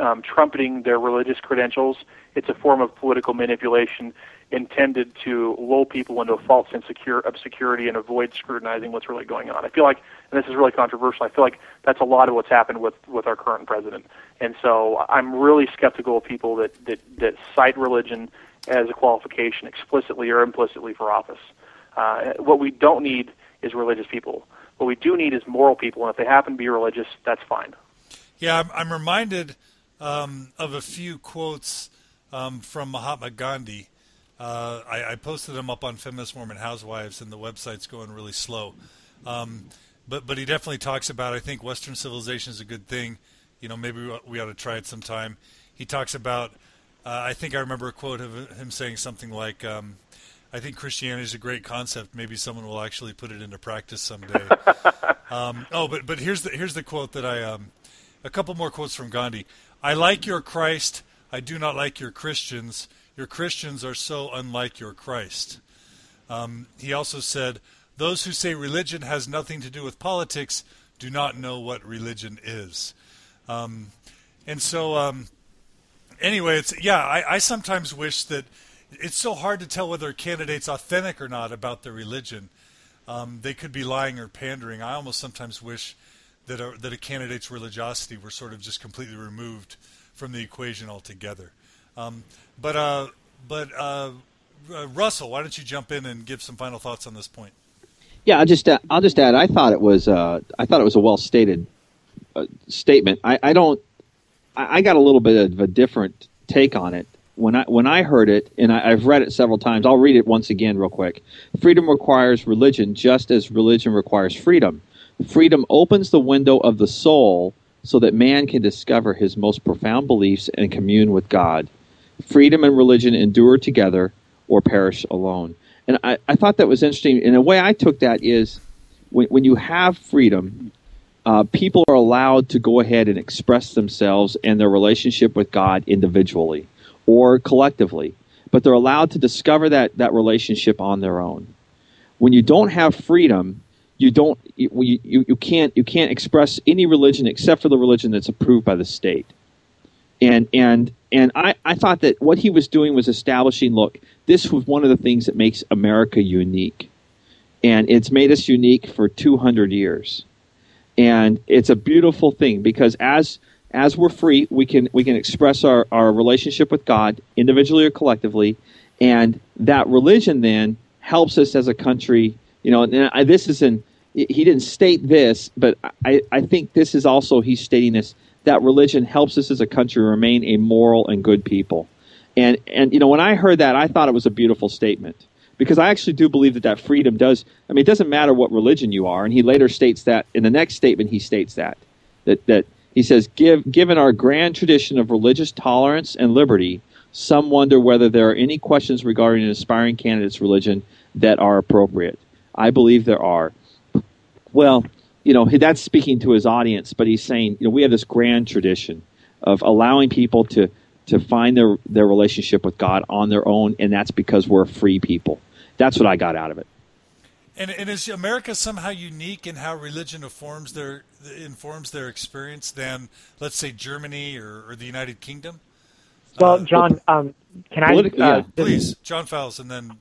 [SPEAKER 3] um, trumpeting their religious credentials, it's a form of political manipulation intended to lull people into a false sense of security and avoid scrutinizing what's really going on. I feel like, and this is really controversial, I feel like that's a lot of what's happened with, with our current president. And so I'm really skeptical of people that, that, that cite religion as a qualification explicitly or implicitly for office. Uh, what we don't need is religious people. What we do need is moral people, and if they happen to be religious, that's fine.
[SPEAKER 2] Yeah, I'm, reminded um, of a few quotes um, from Mahatma Gandhi. Uh, I, I, posted them up on Feminist Mormon Housewives, and the website's going really slow. Um, but but he definitely talks about I think Western civilization is a good thing. You know, maybe we, we ought to try it sometime. He talks about. Uh, I think I remember a quote of him saying something like, um, I think Christianity is a great concept. Maybe someone will actually put it into practice someday. um, oh, but but here's the here's the quote that I um, a couple more quotes from Gandhi. I like your Christ. I do not like your Christians. Your Christians are so unlike your Christ. Um, he also said, Those who say religion has nothing to do with politics do not know what religion is. Um, and so, um, anyway, it's yeah. I, I sometimes wish that it's so hard to tell whether a candidate's authentic or not about their religion. Um, they could be lying or pandering. I almost sometimes wish that a, that a candidate's religiosity were sort of just completely removed from the equation altogether. Um, but uh, but uh, uh, Russell, why don't you jump in and give some final thoughts on this point?
[SPEAKER 6] Yeah, I'll just I'll just add. I thought it was uh, I thought it was a well stated uh, statement. I, I don't. I, I got a little bit of a different take on it when I when I heard it, and I, have read it several times. I'll read it once again, real quick. Freedom requires religion, just as religion requires freedom. Freedom opens the window of the soul so that man can discover his most profound beliefs and commune with God. Freedom and religion endure together or perish alone. And I, I thought that was interesting. And the way I took that is when, when you have freedom, uh, people are allowed to go ahead and express themselves and their relationship with God individually or collectively, but they're allowed to discover that, that relationship on their own. When you don't have freedom, you don't you, you, you can't you can't express any religion except for the religion that's approved by the state. And and and I, I thought that what he was doing was establishing look, this was one of the things that makes America unique. And it's made us unique for 200 years. And it's a beautiful thing because as as we're free, we can we can express our, our relationship with God individually or collectively, and that religion then helps us as a country. You know, and I, this is in he didn't state this, but I, I think this is also he's stating this that religion helps us as a country remain a moral and good people. And and you know when I heard that, I thought it was a beautiful statement because I actually do believe that that freedom does. I mean, it doesn't matter what religion you are, and he later states that in the next statement he states that that that he says, Give, given our grand tradition of religious tolerance and liberty, some wonder whether there are any questions regarding an aspiring candidate's religion that are appropriate. I believe there are. Well, you know, that's speaking to his audience, but he's saying, you know, we have this grand tradition of allowing people to, to find their, their relationship with God on their own, and that's because we're free people. That's what I got out of it.
[SPEAKER 2] And, and is America somehow unique in how religion informs their informs their experience than, let's say, Germany or, or the United Kingdom?
[SPEAKER 5] Well, uh, John, um, can I? Uh,
[SPEAKER 2] yeah. Please, John Fowles, and then.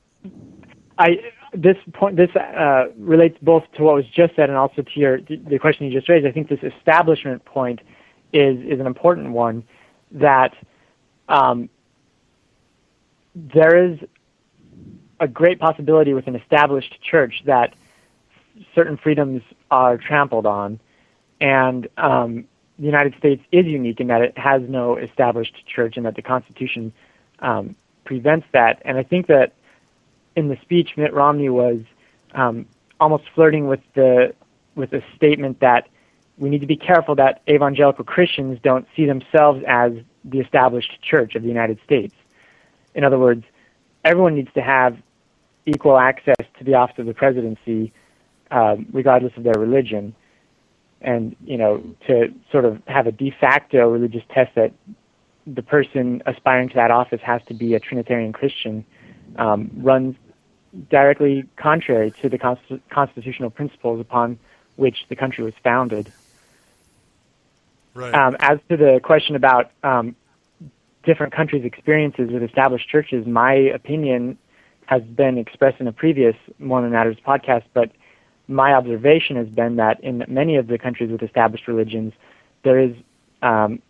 [SPEAKER 5] I this point this uh, relates both to what was just said and also to your the question you just raised. I think this establishment point is is an important one that um, there is a great possibility with an established church that certain freedoms are trampled on, and um, the United States is unique in that it has no established church, and that the Constitution um, prevents that. And I think that in the speech, Mitt Romney was um, almost flirting with the with a statement that we need to be careful that evangelical Christians don't see themselves as the established church of the United States. In other words, everyone needs to have equal access to the office of the presidency, um, regardless of their religion, and you know to sort of have a de facto religious test that the person aspiring to that office has to be a Trinitarian Christian um, runs directly contrary to the const- constitutional principles upon which the country was founded.
[SPEAKER 2] Right.
[SPEAKER 5] Um, as to the question about um, different countries' experiences with established churches, my opinion has been expressed in a previous Mormon Matters podcast, but my observation has been that in many of the countries with established religions, there is um,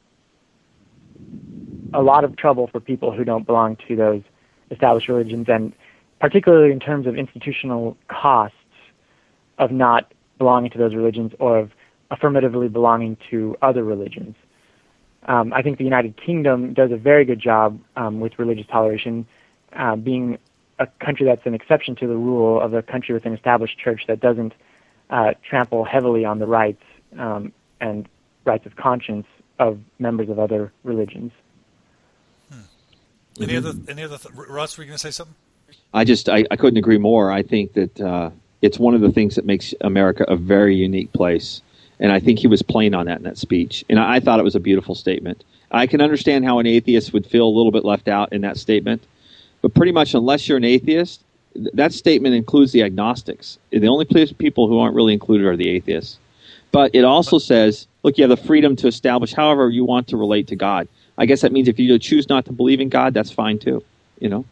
[SPEAKER 5] a lot of trouble for people who don't belong to those established religions, and particularly in terms of institutional costs of not belonging to those religions or of affirmatively belonging to other religions. Um, I think the United Kingdom does a very good job um, with religious toleration, uh, being a country that's an exception to the rule of a country with an established church that doesn't uh, trample heavily on the rights um, and rights of conscience of members of other religions.
[SPEAKER 2] Hmm. Any mm-hmm. other? Any other? Th- Ross, were you going to say something?
[SPEAKER 6] I just I, I couldn't agree more. I think that uh, it's one of the things that makes America a very unique place, and I think he was playing on that in that speech. And I, I thought it was a beautiful statement. I can understand how an atheist would feel a little bit left out in that statement but pretty much, unless you're an atheist, that statement includes the agnostics. The only people who aren't really included are the atheists. But it also says, look, you have the freedom to establish however you want to relate to God. I guess that means if you choose not to believe in God, that's fine too. You know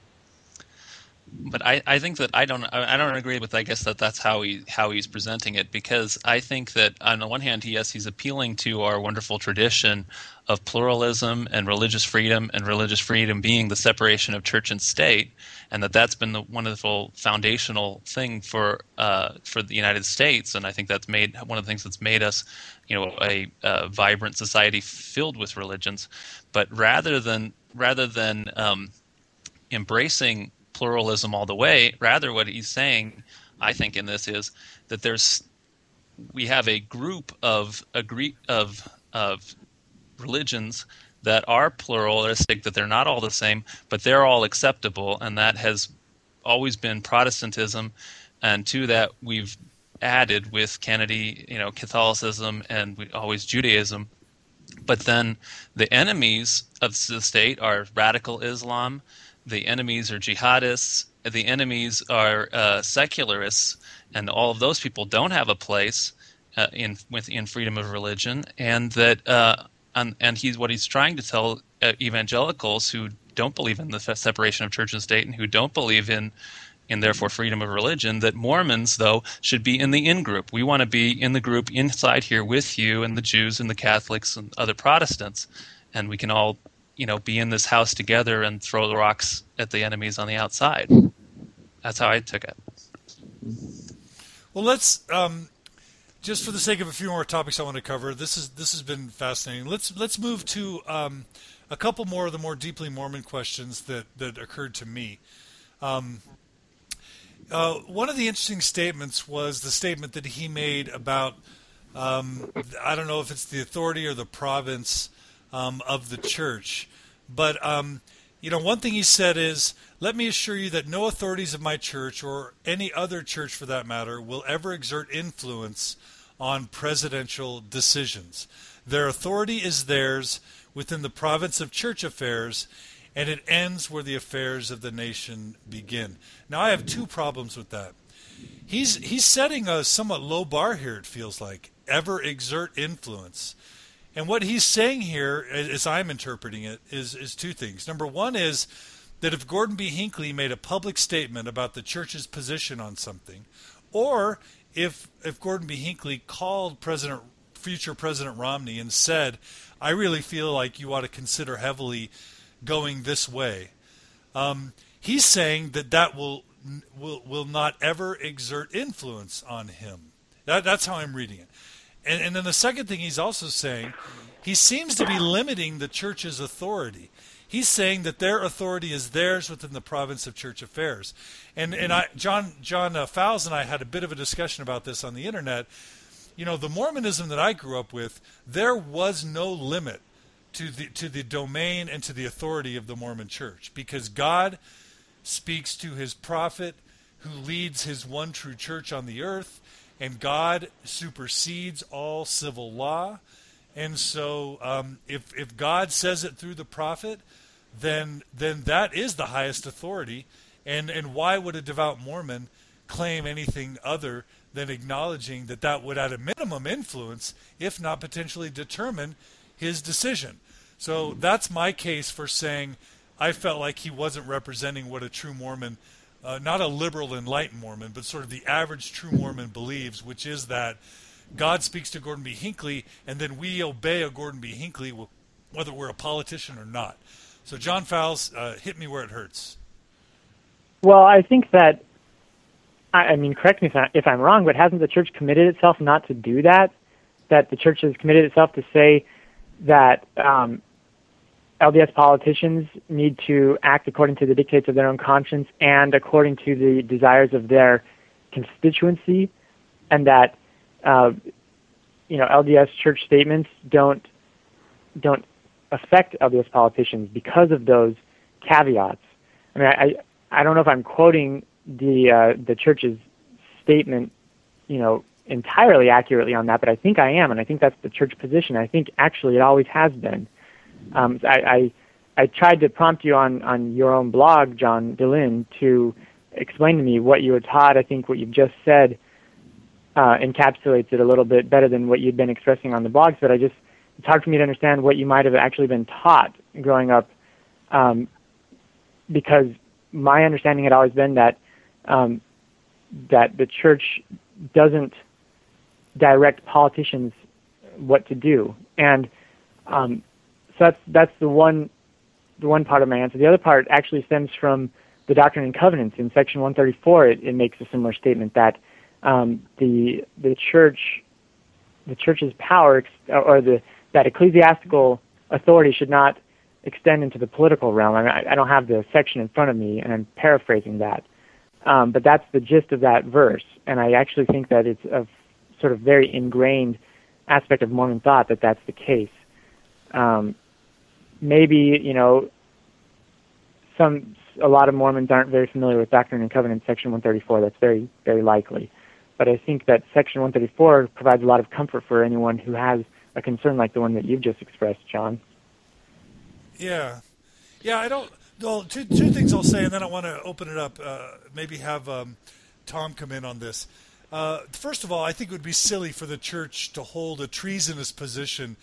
[SPEAKER 4] but I, I think that I don't I don't agree with I guess that that's how he how he's presenting it because I think that on the one hand yes he's appealing to our wonderful tradition of pluralism and religious freedom and religious freedom being the separation of church and state and that that's been the wonderful foundational thing for uh, for the United States. And I think that's made one of the things that's made us you know a, a vibrant society filled with religions. But rather than rather than um, embracing pluralism all the way. Rather, what he's saying, I think, in this is that there's we have a group of agree of of religions that are pluralistic, that they're not all the same, but they're all acceptable, and that has always been Protestantism. And to that, we've added with Kennedy, you know, Catholicism and we, always Judaism. But then the enemies of the state are radical Islam, the enemies are jihadists, the enemies are uh, secularists, and all of those people don't have a place uh, in within freedom of religion, and that uh, and, and he's what he's trying to tell uh, evangelicals who don't believe in the separation of church and state and who don't believe in in therefore freedom of religion that Mormons though should be in the in group. We want to be in the group inside here with you and the Jews and the Catholics and other Protestants, and we can all you know, be in this house together and throw the rocks at the enemies on the outside. That's how I took it.
[SPEAKER 2] Well, let's um, just for the sake of a few more topics I want to cover. This is this has been fascinating. Let's let's move to um, a couple more of the more deeply Mormon questions that that occurred to me. Um, uh, one of the interesting statements was the statement that he made about Um, I don't know if it's the authority or the province um, of the church, but um, you know, one thing he said is, "Let me assure you that no authorities of my church or any other church, for that matter, will ever exert influence on presidential decisions. Their authority is theirs within the province of church affairs." And it ends where the affairs of the nation begin. Now, I have two problems with that he's he's setting a somewhat low bar here. It feels like ever exert influence, and what he's saying here, as I'm interpreting it, is is two things. Number one is that if Gordon B. Hinckley made a public statement about the church's position on something, or if if Gordon B. Hinckley called President future President Romney and said, "I really feel like you ought to consider heavily going this way," um, he's saying that that will will will not ever exert influence on him. That, that's how I'm reading it. And, and then the second thing he's also saying, he seems to be limiting the church's authority. He's saying that their authority is theirs within the province of church affairs. And and I John John uh, Fowles and I had a bit of a discussion about this on the internet. You know, the Mormonism that I grew up with, there was no limit to the to the domain and to the authority of the Mormon church because God speaks to his prophet who leads his one true church on the earth, and God supersedes all civil law. And so, um, if if God says it through the prophet, then then that is the highest authority. And and why would a devout Mormon claim anything other than acknowledging that that would, at a minimum, influence, if not potentially determine, his decision? So that's my case for saying I felt like he wasn't representing what a true Mormon, uh, not a liberal enlightened Mormon, but sort of the average true Mormon believes, which is that God speaks to Gordon B. Hinckley, and then we obey a Gordon B. Hinckley, whether we're a politician or not. So, John Fowles, uh, hit me where it hurts.
[SPEAKER 5] Well, I think that, I, I mean, correct me if, I, if I'm wrong, but hasn't the church committed itself not to do that? That the church has committed itself to say that um, LDS politicians need to act according to the dictates of their own conscience and according to the desires of their constituency, and that uh, you know LDS church statements don't don't affect LDS politicians because of those caveats. I mean, I I don't know if I'm quoting the uh, the church's statement, you know, entirely accurately on that, but I think I am, and I think that's the church position. I think actually it always has been. Um, I, I I tried to prompt you on on your own blog, John Dehlin, to explain to me what you were taught. I think what you've just said uh, encapsulates it a little bit better than what you'd been expressing on the blogs. But I just it's hard for me to understand what you might have actually been taught growing up, um, because my understanding had always been that um, that the church doesn't direct politicians what to do, and um, so that's that's the one the one part of my answer. The other part actually stems from the Doctrine and Covenants in section 134. It, it makes a similar statement that um, the the church the church's power or the that ecclesiastical authority should not extend into the political realm. I, mean, I, I don't have the section in front of me, and I'm paraphrasing that. Um, but that's the gist of that verse, and I actually think that it's a sort of very ingrained aspect of Mormon thought that that's the case. Um, maybe you know some a lot of Mormons aren't very familiar with Doctrine and Covenants section 134. That's very very likely, but I think that section 134 provides a lot of comfort for anyone who has a concern like the one that you've just expressed, John.
[SPEAKER 2] Yeah, yeah. I don't. Well, two two things I'll say, and then I want to open it up. Uh, maybe have um, Tom come in on this. Uh, first of all, I think it would be silly for the church to hold a treasonous position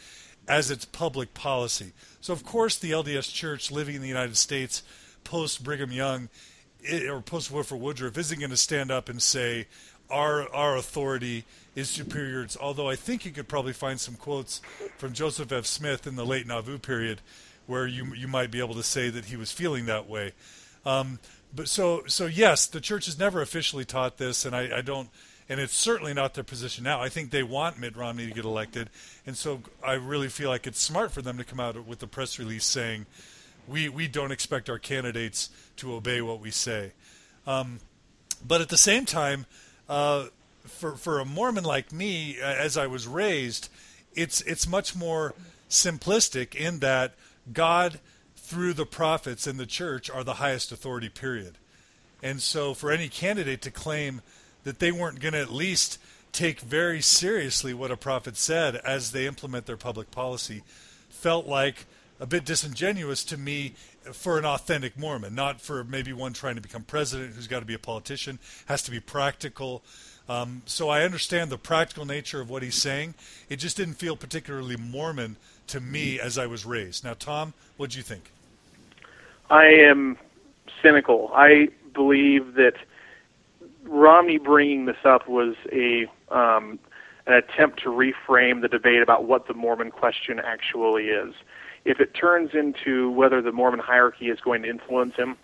[SPEAKER 2] as its public policy. So, of course, the LDS Church living in the United States post Brigham Young or post Wilford Woodruff isn't going to stand up and say our our authority is superior. Although I think you could probably find some quotes from Joseph F. Smith in the late Nauvoo period where you you might be able to say that he was feeling that way. Um, but so so yes, the church has never officially taught this, and I, I don't and it's certainly not their position now. I think they want Mitt Romney to get elected, and so I really feel like it's smart for them to come out with a press release saying, "We we don't expect our candidates to obey what we say." Um, but at the same time, uh, for for a Mormon like me, uh, as I was raised, it's it's much more simplistic in that God through the prophets and the church are the highest authority. Period. And so, for any candidate to claim that they weren't going to at least take very seriously what a prophet said as they implement their public policy felt like a bit disingenuous to me for an authentic Mormon, not for maybe one trying to become president who's got to be a politician, has to be practical. Um, so I understand the practical nature of what he's saying. It just didn't feel particularly Mormon to me as I was raised. Now, Tom, what do you think?
[SPEAKER 3] I am cynical. I believe that Romney bringing this up was a um, an attempt to reframe the debate about what the Mormon question actually is. If it turns into whether the Mormon hierarchy is going to influence him,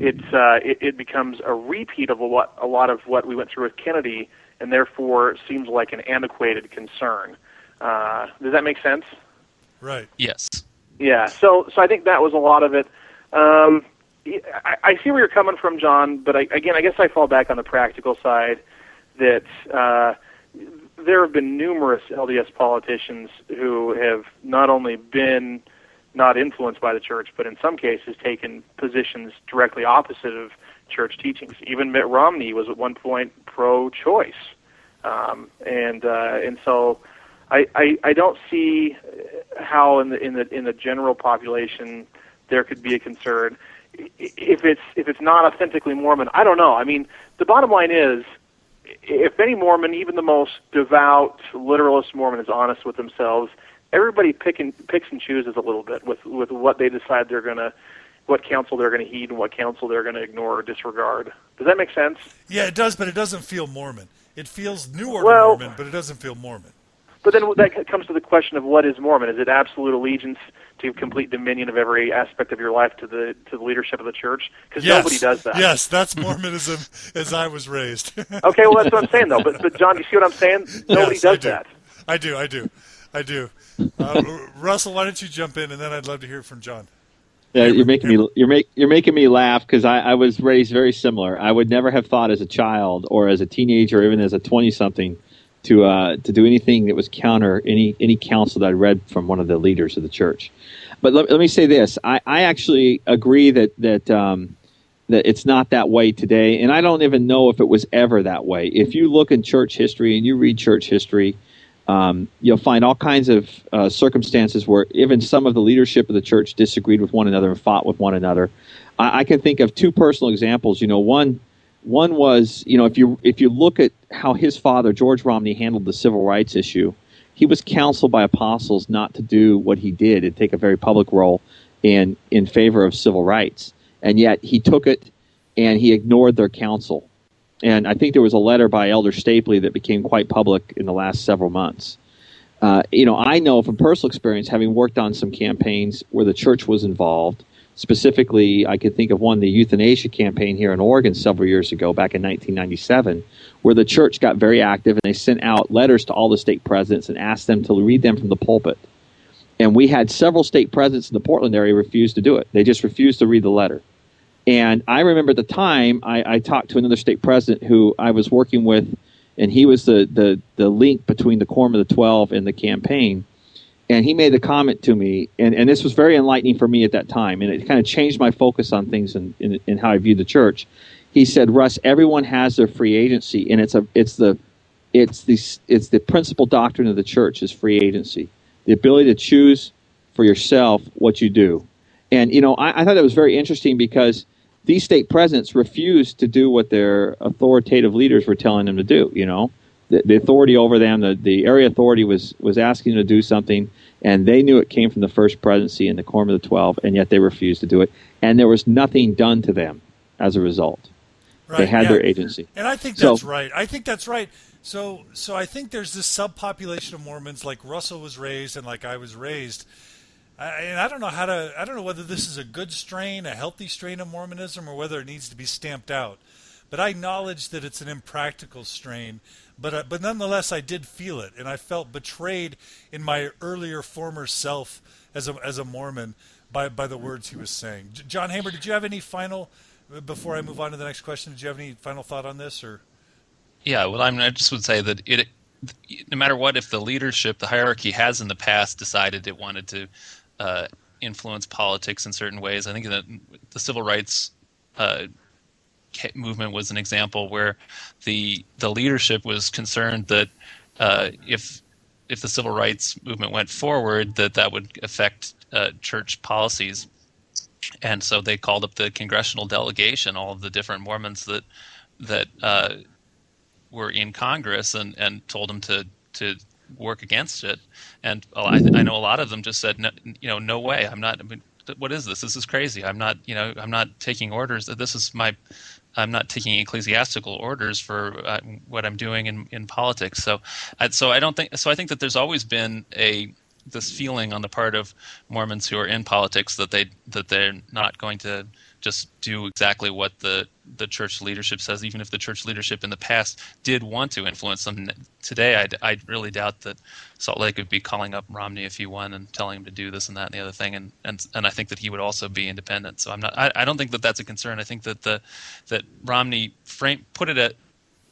[SPEAKER 3] it's uh, it, it becomes a repeat of a lot, a lot of what we went through with Kennedy, and therefore seems like an antiquated concern. Uh, does that make sense?
[SPEAKER 2] Right.
[SPEAKER 4] Yes.
[SPEAKER 3] Yeah. So so I think that was a lot of it. Um, I, see where you're coming from, John, but I, again, I guess I fall back on the practical side that uh, there have been numerous LDS politicians who have not only been not influenced by the church, but in some cases taken positions directly opposite of church teachings. Even Mitt Romney was at one point pro-choice, um, and uh, and so I, I I don't see how in the in the in the general population there could be a concern if it's if it's not authentically Mormon, I don't know. I mean, the bottom line is, if any Mormon, even the most devout literalist Mormon, is honest with themselves, everybody pick and, picks and chooses a little bit with with what they decide they're gonna, what counsel they're gonna heed and what counsel they're gonna ignore or disregard. Does that make sense?
[SPEAKER 2] Yeah, it does, but it doesn't feel Mormon. It feels New Order
[SPEAKER 3] Well-
[SPEAKER 2] Mormon, but it doesn't feel Mormon.
[SPEAKER 3] But then that comes to the question of what is Mormon? Is it absolute allegiance to complete dominion of every aspect of your life to the to the leadership of the church? Because
[SPEAKER 2] Yes.
[SPEAKER 3] nobody does that.
[SPEAKER 2] Yes, that's Mormonism as I was raised.
[SPEAKER 3] Okay, well that's what I'm saying though. But but John, you see what I'm saying? Nobody
[SPEAKER 2] Yes, I
[SPEAKER 3] does
[SPEAKER 2] do.
[SPEAKER 3] that.
[SPEAKER 2] I do, I do, I do. Uh, Russell, why don't you jump in, and then I'd love to hear from John.
[SPEAKER 6] Yeah, you're making me you're make you're making me laugh because I, I was raised very similar. I would never have thought as a child or as a teenager or even as a twenty something to uh, to do anything that was counter any any counsel that I read from one of the leaders of the church. But let, let me say this: I, I actually agree that that um, that it's not that way today, and I don't even know if it was ever that way. If you look in church history and you read church history, um, you'll find all kinds of uh, circumstances where even some of the leadership of the church disagreed with one another and fought with one another. I, I can think of two personal examples. You know, one one was you know if you if you look at how his father George Romney handled the civil rights issue, he was counseled by apostles not to do what he did and take a very public role in in favor of civil rights, and yet he took it and he ignored their counsel. And I think there was a letter by Elder Stapley that became quite public in the last several months. Uh, you know, I know from personal experience, having worked on some campaigns where the church was involved. Specifically, I could think of one, the euthanasia campaign here in Oregon several years ago, back in 1997, where the church got very active and they sent out letters to all the stake presidents and asked them to read them from the pulpit. And we had several stake presidents in the Portland area refuse to do it. They just refused to read the letter. And I remember at the time, I, I talked to another state president who I was working with, and he was the, the, the link between the Quorum of the Twelve and the campaign. And he made a comment to me, and, and this was very enlightening for me at that time, and it kind of changed my focus on things and in, in, how I viewed the church. He said, "Russ, everyone has their free agency, and it's a it's the it's the it's the principal doctrine of the church is free agency, the ability to choose for yourself what you do." And you know, I, I thought that was very interesting because these stake presidents refused to do what their authoritative leaders were telling them to do. You know, the, the authority over them, the, the area authority was was asking them to do something, and they knew it came from the first presidency and the quorum of the twelve, and yet they refused to do it, and there was nothing done to them as a result.
[SPEAKER 2] Right,
[SPEAKER 6] they had
[SPEAKER 2] yeah.
[SPEAKER 6] their agency,
[SPEAKER 2] and I think
[SPEAKER 6] So-
[SPEAKER 2] that's right. I think that's right. So, so I think there's this subpopulation of Mormons, like Russell was raised and like I was raised. I, and I don't know how to. I don't know whether this is a good strain, a healthy strain of Mormonism, or whether it needs to be stamped out. But I acknowledge that it's an impractical strain. But uh, but nonetheless, I did feel it, and I felt betrayed in my earlier former self as a as a Mormon by by the words he was saying. J- John Hamer, did you have any final before I move on to the next question? Did you have any final thought on this, or
[SPEAKER 4] Yeah, well, I mean, I just would say that it, no matter what, if the leadership, the hierarchy has in the past decided it wanted to uh, influence politics in certain ways, I think that the civil rights uh, movement was an example where the the leadership was concerned that uh, if if the civil rights movement went forward, that that would affect uh, church policies, and so they called up the congressional delegation, all of the different Mormons that that uh, were in Congress, and and told them to to work against it. And I, I know a lot of them just said, no, you know, no way, I'm not. I mean, what is this? This is crazy. I'm not, you know, I'm not taking orders. This is my I'm not taking ecclesiastical orders for uh, what I'm doing in, in politics. So, so I don't think. So I think that there's always been a this feeling on the part of Mormons who are in politics that they that they're not going to just do exactly what the the church leadership says, even if the church leadership in the past did want to influence them. Today, I, I really doubt that Salt Lake would be calling up Romney if he won and telling him to do this and that and the other thing. And and, and I think that he would also be independent. So I'm not. I, I don't think that that's a concern. I think that the that Romney frame put it at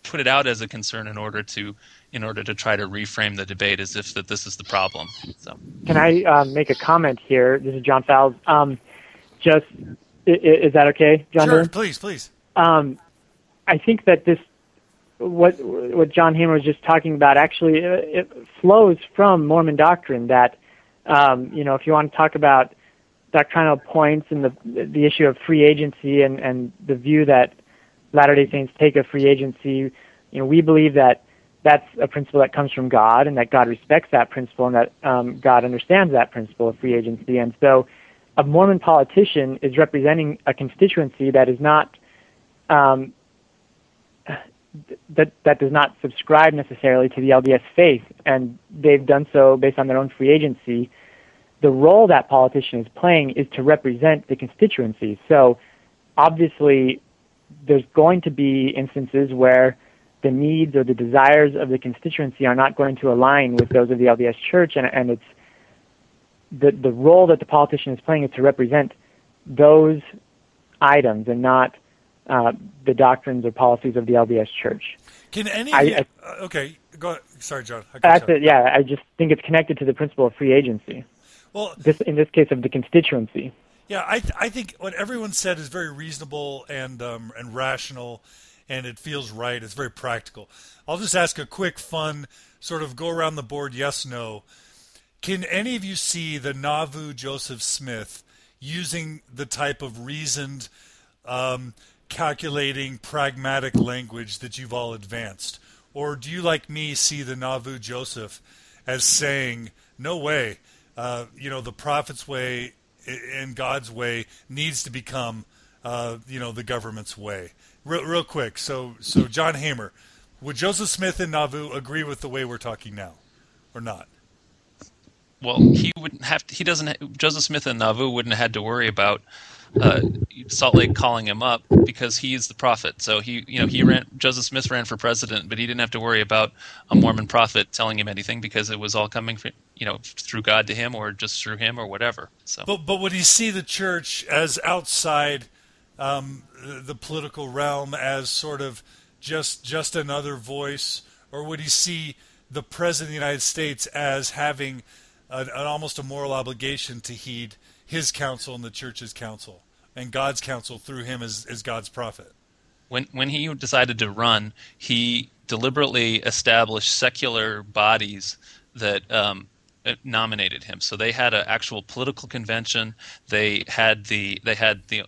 [SPEAKER 4] put it out as a concern in order to in order to try to reframe the debate as if that this is the problem. So,
[SPEAKER 5] can I um, make a comment here? This is John Fowles. Um, just is that okay, John?
[SPEAKER 2] Sure, please, please.
[SPEAKER 5] Um, I think that this, what what John Hamer was just talking about, actually uh, it flows from Mormon doctrine. That um, you know, if you want to talk about doctrinal points and the the issue of free agency and and the view that Latter Day Saints take of free agency, you know, we believe that that's a principle that comes from God and that God respects that principle and that um, God understands that principle of free agency. And so a Mormon politician is representing a constituency that is not um, that that does not subscribe necessarily to the LDS faith, and they've done so based on their own free agency. The role that politician is playing is to represent the constituency. So, obviously, there's going to be instances where the needs or the desires of the constituency are not going to align with those of the LDS Church, and, and it's the the role that the politician is playing is to represent those items and not uh, the doctrines or policies of the LDS Church.
[SPEAKER 2] Can any? I, you, uh, okay, go. Ahead. Sorry, John.
[SPEAKER 5] That's it. Yeah, I just think it's connected to the principle of free agency.
[SPEAKER 2] Well,
[SPEAKER 5] this in this case of the constituency.
[SPEAKER 2] Yeah, I th- I think what everyone said is very reasonable and um, and rational, and it feels right. It's very practical. I'll just ask a quick, fun sort of go around the board, yes, no. Can any of you see the Nauvoo Joseph Smith using the type of reasoned, um, calculating, pragmatic language that you've all advanced? Or do you, like me, see the Nauvoo Joseph as saying, no way, uh, you know, the prophet's way and God's way needs to become, uh, you know, the government's way? Real, real quick. So, so John Hamer, would Joseph Smith and Nauvoo agree with the way we're talking now, or not?
[SPEAKER 4] Well, he wouldn't have. To, he doesn't. Joseph Smith and Nauvoo wouldn't have had to worry about uh, Salt Lake calling him up because he's the prophet. So he, you know, he ran. Joseph Smith ran for president, but he didn't have to worry about a Mormon prophet telling him anything because it was all coming from, you know, through God to him or just through him or whatever. So,
[SPEAKER 2] but but would he see the church as outside um, the political realm as sort of just just another voice, or would he see the president of the United States as having an, an almost a moral obligation to heed his counsel and the church's counsel and God's counsel through him as, as God's prophet.
[SPEAKER 4] When when he decided to run, he deliberately established secular bodies that um, nominated him. So they had an actual political convention. They had the they had the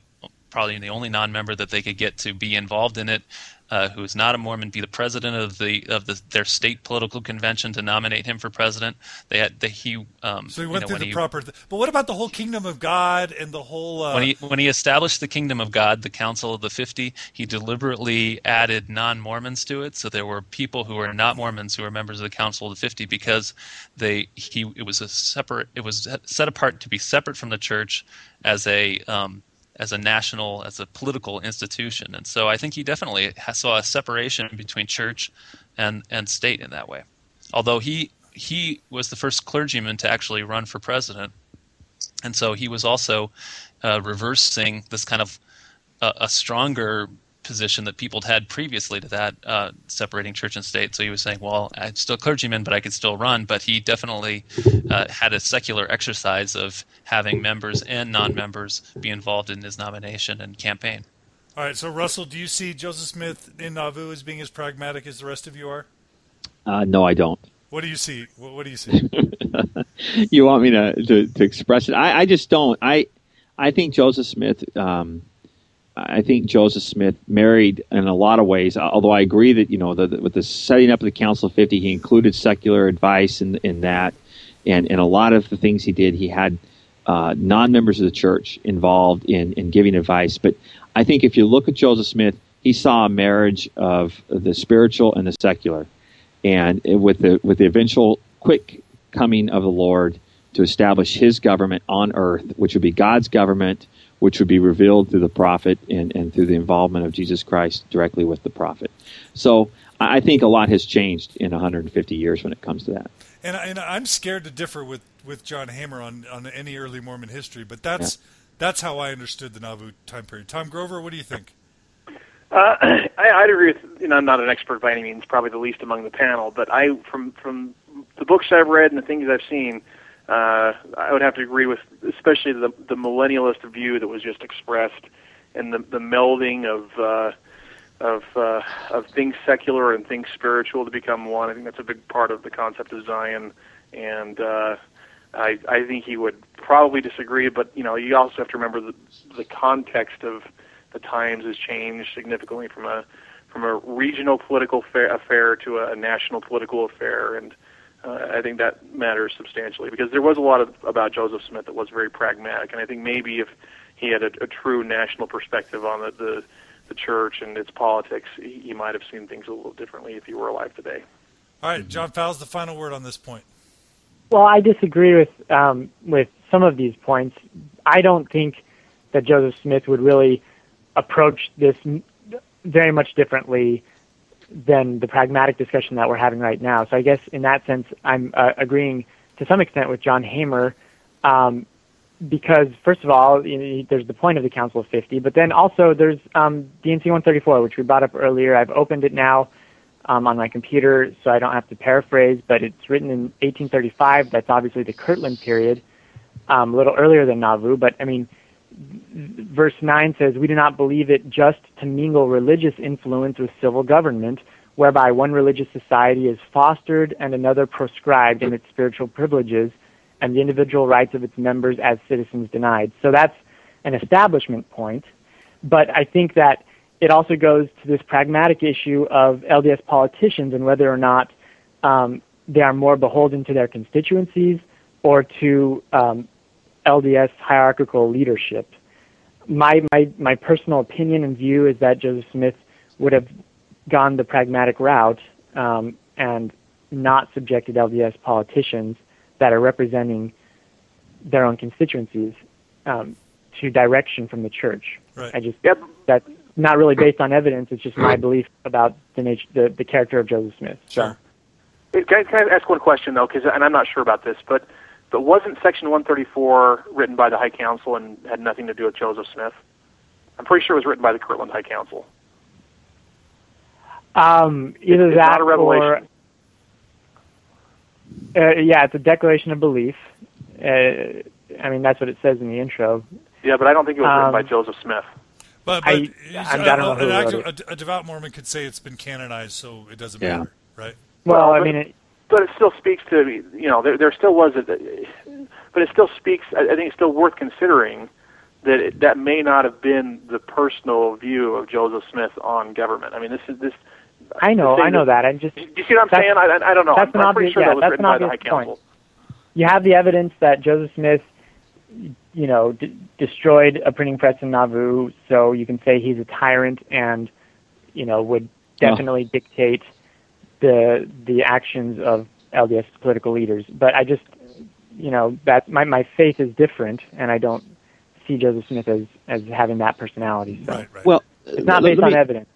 [SPEAKER 4] probably the only non-member that they could get to be involved in it uh, who is not a Mormon, be the president of the of the, their state political convention to nominate him for president. They had the he. Um,
[SPEAKER 2] so he went
[SPEAKER 4] you know,
[SPEAKER 2] through the
[SPEAKER 4] he,
[SPEAKER 2] proper. Th- but what about the whole kingdom of God and the whole? Uh...
[SPEAKER 4] When he when he established the kingdom of God, the Council of the Fifty, he deliberately added non-Mormons to it. So there were people who were not Mormons who were members of the Council of the Fifty because they he it was a separate it was set apart to be separate from the church as a um, as a national, as a political institution. And so I think he definitely saw a separation between church and, and state in that way. Although he he was the first clergyman to actually run for president, and so he was also uh, reversing this kind of uh, a stronger position that people had previously to that, uh, separating church and state. So he was saying, well, I'm still clergyman, but I could still run. But he definitely uh, had a secular exercise of having members and non-members be involved in his nomination and campaign.
[SPEAKER 2] All right. So Russell, do you see Joseph Smith in Nauvoo as being as pragmatic as the rest of you are?
[SPEAKER 6] Uh, no, I don't.
[SPEAKER 2] What do you see? What, what do you see?
[SPEAKER 6] you want me to, to, to express it? I, I, just don't. I I think Joseph Smith. Um, I think Joseph Smith married in a lot of ways. Although I agree that you know the, the, with the setting up of the Council of Fifty, he included secular advice in in that, and and a lot of the things he did, he had uh, non-members of the church involved in in giving advice. But I think if you look at Joseph Smith, he saw a marriage of the spiritual and the secular, and with the with the eventual quick coming of the Lord to establish His government on earth, which would be God's government which would be revealed through the prophet and, and through the involvement of Jesus Christ directly with the prophet. So I think a lot has changed in 150 years when it comes to that.
[SPEAKER 2] And, and I'm scared to differ with, with John Hamer on, on any early Mormon history, but that's yeah. that's how I understood the Nauvoo time period. Tom Grover, what do you think?
[SPEAKER 3] Uh, I, I'd agree with. You know, I'm not an expert by any means, probably the least among the panel, but I, from from the books I've read and the things I've seen, uh, I would have to agree with, especially the the millennialist view that was just expressed, and the the melding of uh, of uh, of things secular and things spiritual to become one. I think that's a big part of the concept of Zion, and uh, I I think he would probably disagree. But you know, you also have to remember the the context of the times has changed significantly from a from a regional political affair to a national political affair, and uh, I think that matters substantially because there was a lot of, about Joseph Smith that was very pragmatic, and I think maybe if he had a, a true national perspective on the, the the church and its politics, he, he might have seen things a little differently if he were alive today.
[SPEAKER 2] All right, John Fowles, the final word on this point.
[SPEAKER 5] Well, I disagree with um, with some of these points. I don't think that Joseph Smith would really approach this very much differently than the pragmatic discussion that we're having right now. So I guess in that sense, I'm uh, agreeing to some extent with John Hamer, um, because first of all, you know, there's the point of the Council of 50, but then also there's um, D&C 134, which we brought up earlier. I've opened it now um, on my computer, so I don't have to paraphrase, but it's written in 1835. That's obviously the Kirtland period, um, a little earlier than Nauvoo, but I mean verse 9 says, We do not believe it just to mingle religious influence with civil government, whereby one religious society is fostered and another proscribed in its spiritual privileges, and the individual rights of its members as citizens denied. So that's an establishment point. But I think that it also goes to this pragmatic issue of LDS politicians and whether or not um, they are more beholden to their constituencies or to um, LDS hierarchical leadership. My, my, my personal opinion and view is that Joseph Smith would have gone the pragmatic route um, and not subjected LDS politicians that are representing their own constituencies um, to direction from the church.
[SPEAKER 2] Right.
[SPEAKER 5] I just yep. that's not really based on evidence. It's just my belief about the nature, the, the character of Joseph Smith.
[SPEAKER 2] Sure.
[SPEAKER 3] So. Can I, can I ask one question though? Because and I'm not sure about this, but but wasn't Section 134 written by the High Council and had nothing to do with Joseph Smith? I'm pretty sure it was written by the Kirtland High Council.
[SPEAKER 5] Um, either
[SPEAKER 3] it's
[SPEAKER 5] that
[SPEAKER 3] not a revelation.
[SPEAKER 5] or uh, yeah, it's a declaration of belief. Uh, I mean, that's what it says in the intro.
[SPEAKER 3] Yeah, but I don't think it was written
[SPEAKER 5] Um,
[SPEAKER 3] by Joseph Smith.
[SPEAKER 2] But, but
[SPEAKER 5] I-
[SPEAKER 2] he's-
[SPEAKER 5] I don't know
[SPEAKER 2] an
[SPEAKER 5] who wrote
[SPEAKER 2] active- a, a devout Mormon could say it's been canonized, so it doesn't
[SPEAKER 6] Yeah.
[SPEAKER 2] matter, right?
[SPEAKER 5] Well,
[SPEAKER 3] Well,
[SPEAKER 5] I mean, it,
[SPEAKER 3] But it still speaks to you know there there still was a, but it still speaks. I I think it's still worth considering that it, that may not have been the personal view of Joseph Smith on government. I mean, this is this.
[SPEAKER 5] I know, I know
[SPEAKER 3] that-
[SPEAKER 5] that. I'm just
[SPEAKER 3] Do you see what I'm saying? I, I, I don't know.
[SPEAKER 5] that's
[SPEAKER 3] I'm,
[SPEAKER 5] an
[SPEAKER 3] I'm pretty
[SPEAKER 5] obvious-
[SPEAKER 3] sure
[SPEAKER 5] yeah,
[SPEAKER 3] that was
[SPEAKER 5] that's
[SPEAKER 3] written
[SPEAKER 5] an
[SPEAKER 3] by the High
[SPEAKER 5] obvious point.
[SPEAKER 3] Council.
[SPEAKER 5] you have the evidence that Joseph Smith, you know, d- destroyed a printing press in Nauvoo, so you can say he's a tyrant and, you know, would definitely dictate the the actions of LDS political leaders. But I just, you know, that my my faith is different, and I don't see Joseph Smith as as having that personality. So
[SPEAKER 2] Right, right.
[SPEAKER 6] Well,
[SPEAKER 5] it's not based
[SPEAKER 6] let
[SPEAKER 5] on evidence.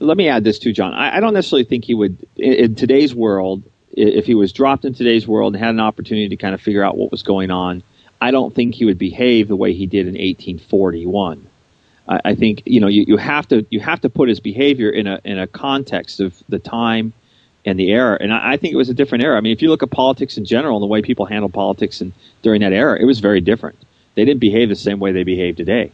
[SPEAKER 6] let me add this too, John. I, I don't necessarily think he would, in, in today's world, if he was dropped in today's world and had an opportunity to kind of figure out what was going on, I don't think he would behave the way he did in 1841. I, I think you know you, you have to you have to put his behavior in a in a context of the time and the era. And I, I think it was a different era. I mean, if you look at politics in general and the way people handled politics and during that era, it was very different. They didn't behave the same way they behave today.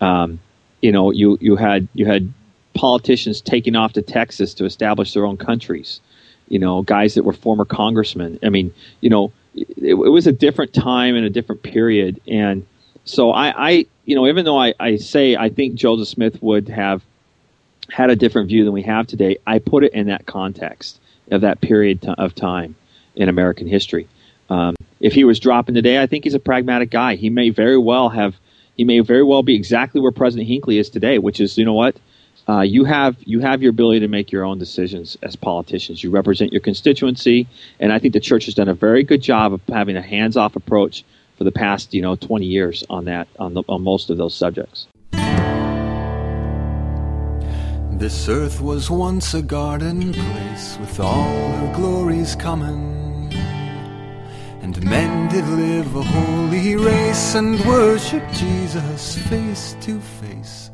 [SPEAKER 6] Um, you know, you you had you had politicians taking off to Texas to establish their own countries. You know, guys that were former congressmen. I mean, you know, it, it was a different time and a different period. And so I, I you know, even though I, I say I think Joseph Smith would have had a different view than we have today, I put it in that context of that period of time in American history. Um, if he was dropping today, I think he's a pragmatic guy. He may very well have, he may very well be exactly where President Hinckley is today, which is, you know what, uh, you have you have your ability to make your own decisions as politicians. You represent your constituency, and I think the church has done a very good job of having a hands-off approach for the past, you know, 20 years on that on, the, on most of those subjects.
[SPEAKER 1] This earth was once a garden place with all her glories common. And men did live a holy race and worship Jesus face to face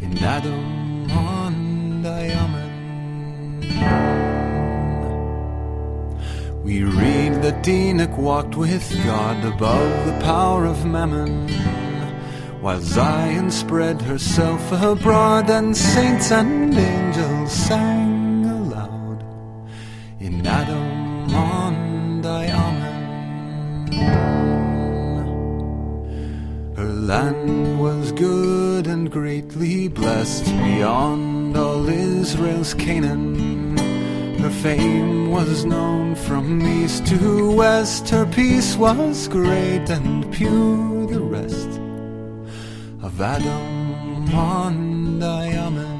[SPEAKER 1] in Adam-ondi-Ahman. We read that Enoch walked with God above the power of mammon, while Zion spread herself abroad and saints and angels sang aloud in Adam-ondi-Ahman. Her land was good and greatly blessed beyond all Israel's Canaan. Her fame was known from east to west. Her peace was great and pure, the rest ondi-Ahman.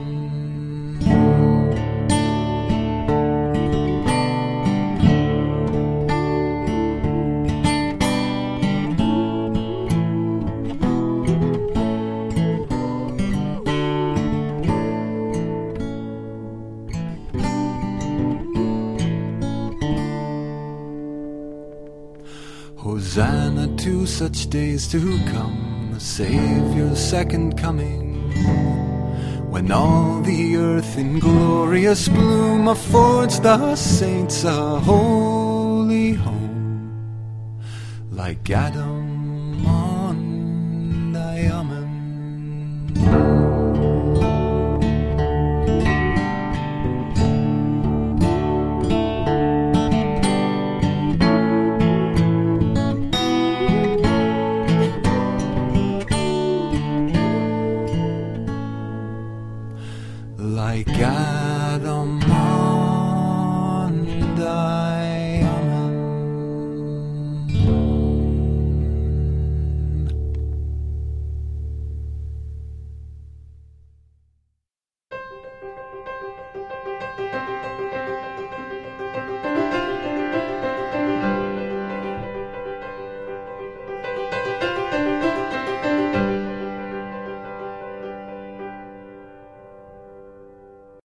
[SPEAKER 1] Hosanna to such days to come, the Savior's second coming. When all the earth in glorious bloom affords the saints a holy home, like Adam